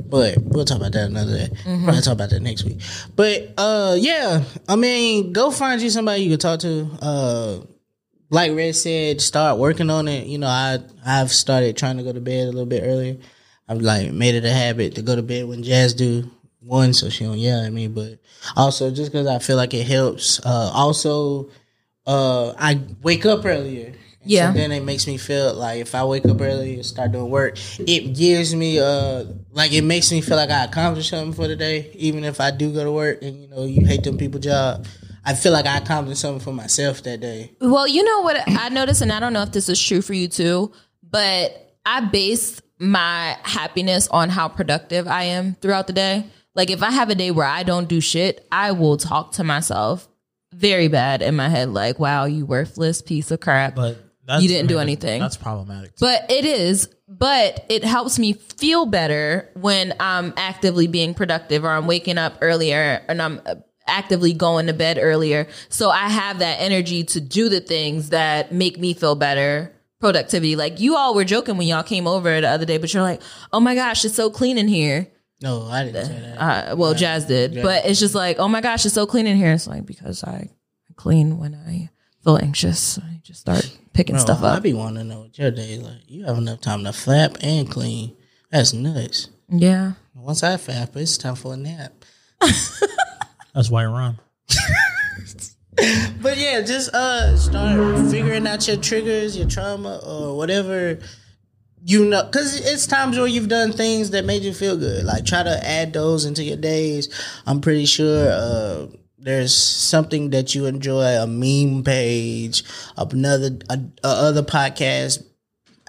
But we'll talk about that another day. Probably talk about that next week. But uh yeah, I mean, go find you somebody you can talk to. Uh like Red said, start working on it. You know, I I've started trying to go to bed a little bit earlier. I've like made it a habit to go to bed when Jazz do one, so she don't yell at me. But also just because I feel like it helps. Uh, also, uh, I wake up earlier. And Yeah. So then it makes me feel like if I wake up early and start doing work, it gives me uh like it makes me feel like I accomplished something for the day. Even if I do go to work and you know you hate them people job, I feel like I accomplished something for myself that day. Well, you know what I noticed, and I don't know if this is true for you too, but I base my happiness on how productive I am throughout the day. Like if I have a day where I don't do shit, I will talk to myself very bad in my head, like, wow, you worthless piece of crap. But that's, You didn't do I mean, anything. That's problematic. But it is, but it helps me feel better when I'm actively being productive or I'm waking up earlier and I'm uh, actively going to bed earlier. So I have that energy to do the things that make me feel better. Productivity. Like you all were joking when y'all came over the other day, but you're like, oh my gosh, it's so clean in here. No, I didn't say that. Uh, well, Jazz did, but it's just like, oh my gosh, it's so clean in here. It's like because I clean when I feel anxious. I just start picking Bro, stuff up. I be wanting to know what your day is like. You have enough time to flap and clean. That's nuts. yeah. Once I flap, it's time for a nap. That's why you're wrong. But yeah, just uh start figuring out your triggers, your trauma, or whatever you know. Because it's times where you've done things that made you feel good. Like try to add those into your days. I'm pretty sure uh there's something that you enjoy, a meme page, another a, a other podcast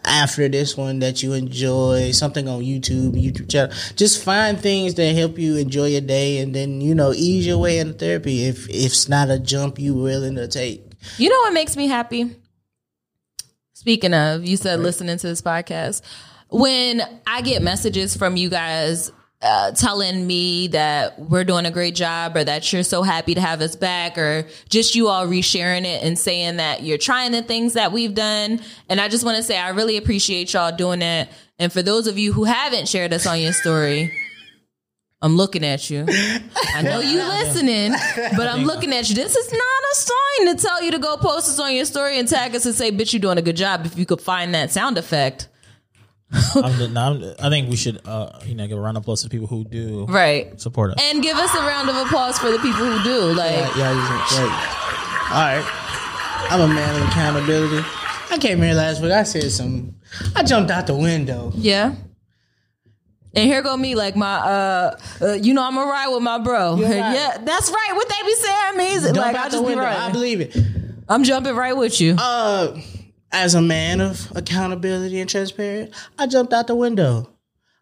after this one that you enjoy, something on YouTube, YouTube channel. Just find things that help you enjoy your day and then, you know, ease your way into therapy if, if it's not a jump you willing to take. You know what makes me happy? Speaking of, you said listening to this podcast. When I get messages from you guys uh, telling me that we're doing a great job or that you're so happy to have us back or just you all resharing it and saying that you're trying the things that we've done. And I just want to say I really appreciate y'all doing that. And for those of you who haven't shared us on your story, I'm looking at you. I know you listening, but I'm looking at you. This is not a sign to tell you to go post us on your story and tag us and say, "Bitch, you're doing a good job." If you could find that sound effect, I'm, the- no, I'm, I think we should, uh, you know, give a round of applause to people who do right? support us. And give us a round of applause for the people who do. Like, Yeah, right. All right. I'm a man of accountability. I came here last week. I said some. I jumped out the window. yeah. And here go me, like my, uh, uh you know, I'm a ride with my bro. Right. Yeah, that's right. What they be saying amazing. Like I the just be right. I believe it. I'm jumping right with you. Uh, as a man of accountability and transparency, I jumped out the window.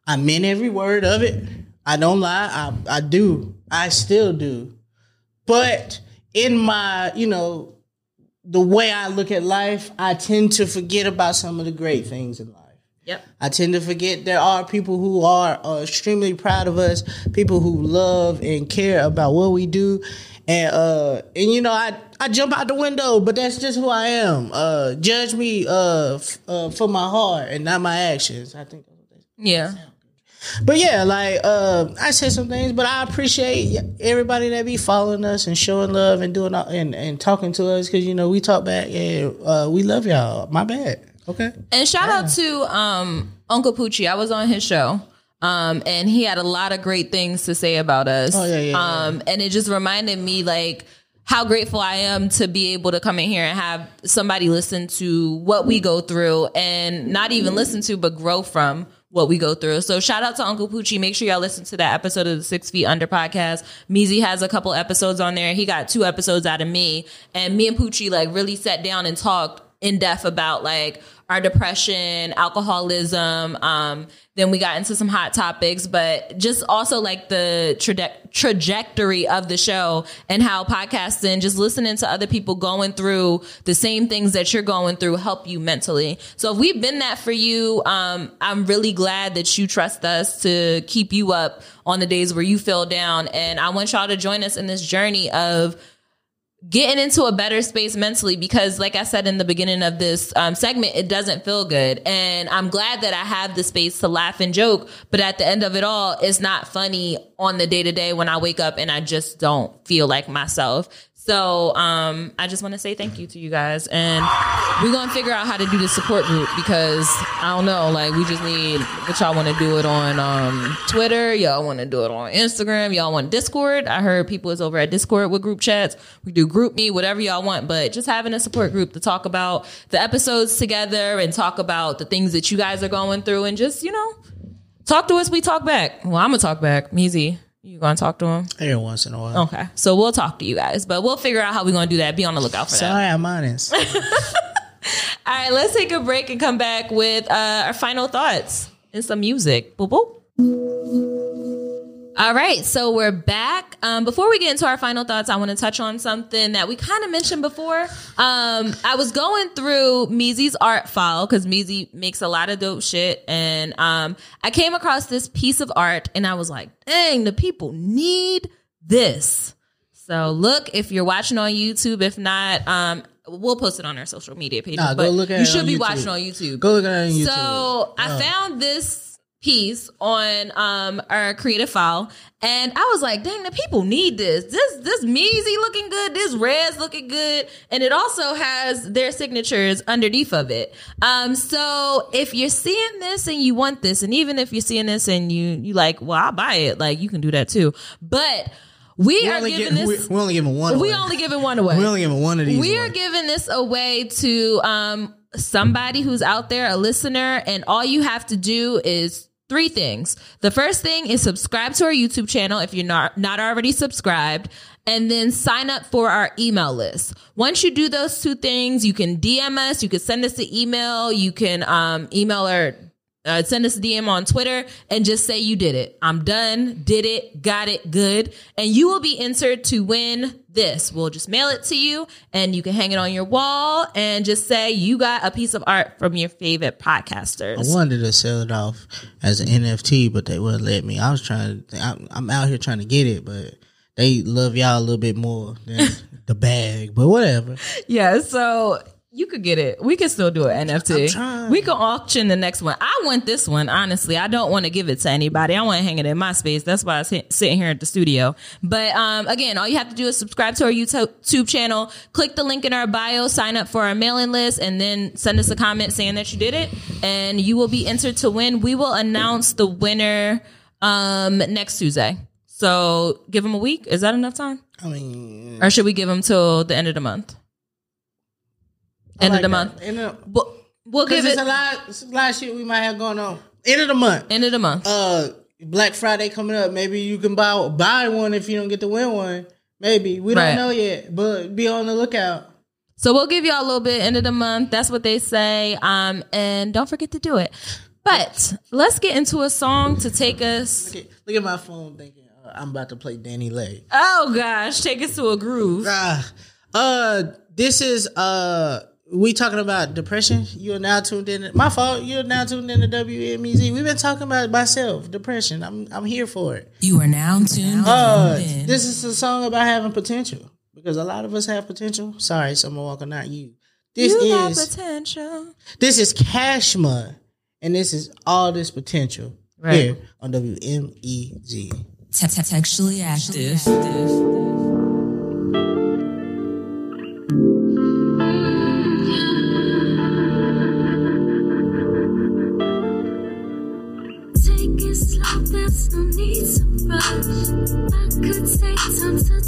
I meant every word of it. I don't lie. I I do. I still do. But in my, you know, the way I look at life, I tend to forget about some of the great things in life. Yep. I tend to forget there are people who are uh, extremely proud of us, people who love and care about what we do. And uh and you know I I jump out the window, but that's just who I am. Uh judge me uh, f- uh for my heart and not my actions. I think that's what they Yeah. but yeah, like uh, I said some things, but I appreciate everybody that be following us and showing love and doing all, and and talking to us because you know we talk back. Yeah, uh, we love y'all. My bad. Okay. And shout out to um, Uncle Poochie. I was on his show. Um, and he had a lot of great things to say about us. Oh, yeah, yeah, yeah. Um, and it just reminded me like how grateful I am to be able to come in here and have somebody listen to what we go through and not even listen to, but grow from what we go through. So shout out to Uncle Poochie. Make sure y'all listen to that episode of the Six Feet Under podcast. Meezy has a couple episodes on there. He got two episodes out of me. And me and Poochie like really sat down and talked in depth about like our depression, alcoholism. Um, then we got into some hot topics, but just also like the traje- trajectory of the show and how podcasting, just listening to other people going through the same things that you're going through, help you mentally. So if we've been that for you, um, I'm really glad that you trust us to keep you up on the days where you feel down. And I want y'all to join us in this journey of getting into a better space mentally because like i said in the beginning of this um, segment it doesn't feel good. And i'm glad that i have the space to laugh and joke but at the end of it all it's not funny on the day to day when i wake up and i just don't feel like myself so um, i just want to say thank you to you guys and we're gonna figure out how to do the support group because i don't know like we just need what y'all want to do it on um, twitter y'all want to do it on instagram y'all want discord. I heard people is over at discord with group chats. We do GroupMe whatever y'all want but just having a support group to talk about the episodes together and talk about the things that you guys are going through and just you know talk to us we talk back. Well i'm gonna talk back. Meezy you gonna talk to him Every once in a while. okay so we'll talk to you guys but we'll figure out how we're gonna do that be on the lookout for that Sorry, I'm honest. all right, let's take a break and come back with uh, our final thoughts and some music. Boop, boop. All right, so we're back. Um, before we get into our final thoughts, I want to touch on something that we kind of mentioned before. Um, I was going through Meezy's art file because Meezy makes a lot of dope shit, and um, I came across this piece of art, and I was like, "Dang, the people need this." So look, if you're watching on YouTube, if not, um, we'll post it on our social media page. Nah, go but look at you should be YouTube. watching on YouTube. Go look at it on YouTube. So I found this piece on um our creative file and I was like, dang, the people need this. This this Meezy looking good, this Rez looking good, and it also has their signatures underneath of it. Um, so if you're seeing this and you want this, and even if you're seeing this and you you like, well, I'll buy it, like you can do that too. But we, we are only, giving this we, we only giving one. we away. only giving one away. we only giving one of these. We are giving this away to um, somebody who's out there, a listener, and all you have to do is three things. The first thing is subscribe to our YouTube channel if you're not not already subscribed. And then sign up for our email list. Once you do those two things, you can DM us, you can send us an email, you can um, email our uh, send us a DM on Twitter and just say you did it. I'm done, did it, got it, good. And you will be entered to win this. We'll just mail it to you and you can hang it on your wall and just say you got a piece of art from your favorite podcasters. I wanted to sell it off as an NFT, but they wouldn't let me. I was trying to. I'm, I'm out here trying to get it, but they love y'all a little bit more than the bag. But whatever. Yeah, so you could get it. We could still do an NFT. We could auction the next one. I want this one, honestly. I don't want to give it to anybody. I want to hang it in my space. That's why I'm sitting here at the studio. But um, again, all you have to do is subscribe to our YouTube channel, click the link in our bio, sign up for our mailing list, and then send us a comment saying that you did it, and you will be entered to win. We will announce the winner um, next Tuesday. So give them a week. Is that enough time? I mean, Or should we give them till the end of the month? End like of the month. End of, We'll, we'll give it a lot, a lot of shit we might have going on. End of the month. end of the month. Uh, Black Friday coming up. Maybe you can buy buy one if you don't get to win one. Maybe we Right. don't know yet, but be on the lookout. So we'll give y'all a little bit end of the month. That's what they say. Um, and don't forget to do it. But let's get into a song to take us. Look at, look at my phone, thinking uh, I'm about to play DaniLeigh. Oh gosh, take us to a groove. Ah, uh, this is uh, we talking about depression. You're now tuned in. My fault. You're now tuned in to WMEZ. We've been talking about myself, depression. I'm I'm here for it. You are now tuned Uh, in. this is a song about having potential because a lot of us have potential. Sorry, Summer Walker, not you. This you is potential. this is Cashma, and this is all this potential Right. here on WMEZ. Te- te- Textually active. Take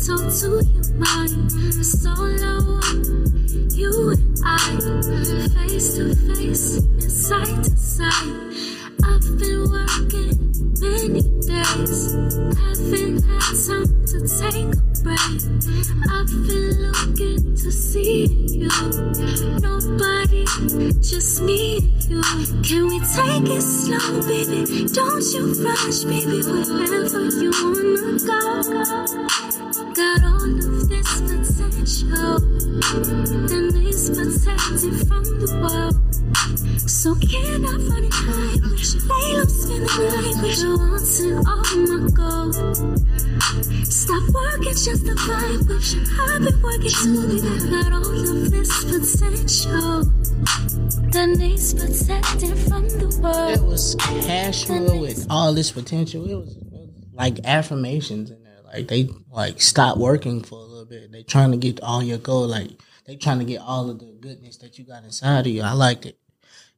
time to your mind. Solo, you and I, face to face and side to side. I've been working many days, haven't had time to take a break. I've been looking to see you, nobody, just me and you. Can we take it slow, baby? Don't you rush, baby, wherever you wanna go. Got all of this potential that needs protecting from the world. So can I run it high you? Lay the night with you. Wanting all my gold. Stop working just to with you. I've been working to be there. Got all of this potential that needs from the It was Cashma with all this potential. It was, it was like affirmations in there. Like they like stop working for a little bit. They trying to get all your goal. Like they trying to get all of the goodness that you got inside of you. I liked it.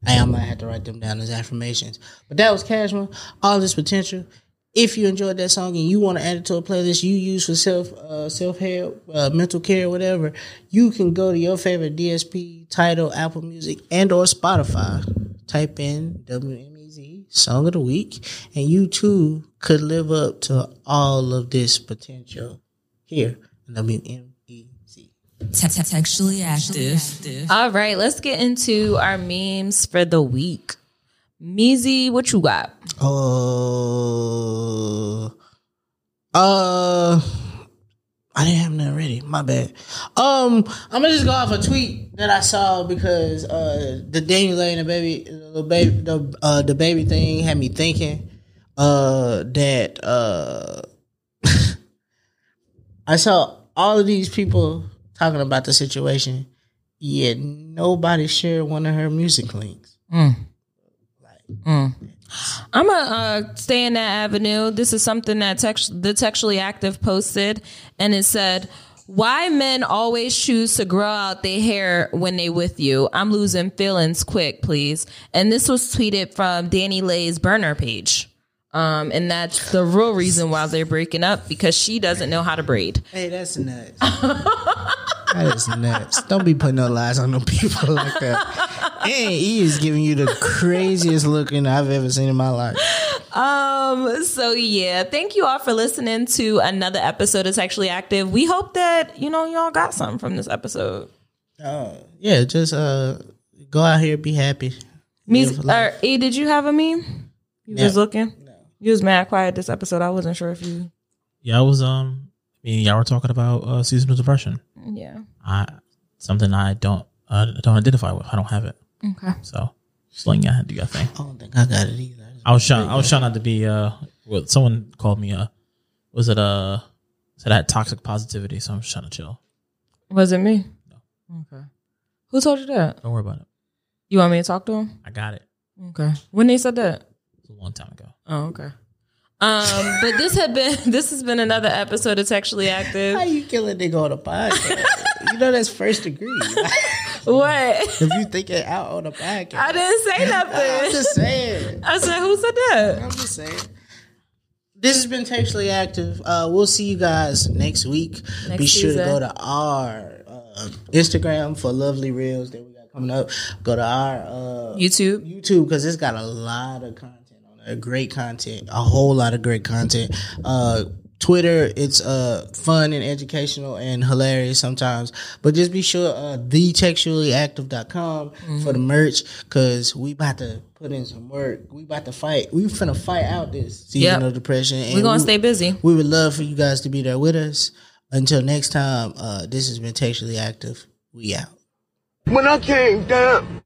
I might have to write them down as affirmations. But that was Cashma. All this potential. If you enjoyed that song and you want to add it to a playlist you use for self uh, self help, uh, mental care, whatever, you can go to your favorite DSP, Tidal, Apple Music, and or Spotify. Type in WMEZ Song of the Week, and you too could live up to all of this potential here in. Te- te- Textually active. All right, let's get into our memes for the week. Meezy, what you got? Uh, uh, I didn't have nothing ready. My bad. Um, I'm gonna just go off a tweet that I saw because uh, the Daniel Lane and baby, the baby, the uh, the baby thing had me thinking uh that uh I saw all of these people talking about the situation, yet nobody shared one of her music links. I'm gonna uh, stay in that avenue. This is something that text- the textually active posted, and it said, "Why men always choose to grow out their hair when they with you? I'm losing feelings quick, please." And this was tweeted from DaniLeigh's burner page. Um, and that's the real reason why they're breaking up because she doesn't know how to braid. Hey, that's nuts. that is nuts. Don't be putting no lies on no people like that. And he is giving you the craziest looking I've ever seen in my life. Um, so yeah, thank you all for listening to another episode of Sexually Active. We hope that, you know, y'all got something from this episode. Oh, Yeah, just uh go out here, be happy. Me, or. E, did you have a meme? You No. was looking? You was mad quiet this episode. I wasn't sure if you. Yeah, I was um I mean y'all were talking about uh seasonal depression. Yeah. I something I don't uh, don't identify with. I don't have it. Okay. So sling ya do your thing. I don't think I got it either. I was trying I was trying not to be uh what someone called me uh was it uh said I had toxic positivity, so I'm just trying to chill. Was it me? Okay. Who told you that? Don't worry about it. You want me to talk to him? I got it. Okay. When they said that? It's a long time ago. Oh, okay. Um, but this had been this has been another episode of Sexually Active. How you kill a nigga on a podcast? you know that's first degree. What? if you think it out on a podcast. I didn't say nothing. I'm nothing. just saying. I said, who said that? I'm just saying. This has been Textually Active. Uh, we'll see you guys next week. Next Be sure season. to go to our uh, Instagram for lovely reels that we got coming up. Go to our uh, YouTube. YouTube because it's got a lot of content on there. Great content, a whole lot of great content. Uh, Twitter, it's uh fun and educational and hilarious sometimes. But just be sure uh thetextuallyactive.com for the merch because we about to put in some work. We about to fight. We finna fight out this season Yep. of depression. And We're gonna we- stay busy. We would love for you guys to be there with us. Until next time, uh, this has been Textually Active. We out. When I came down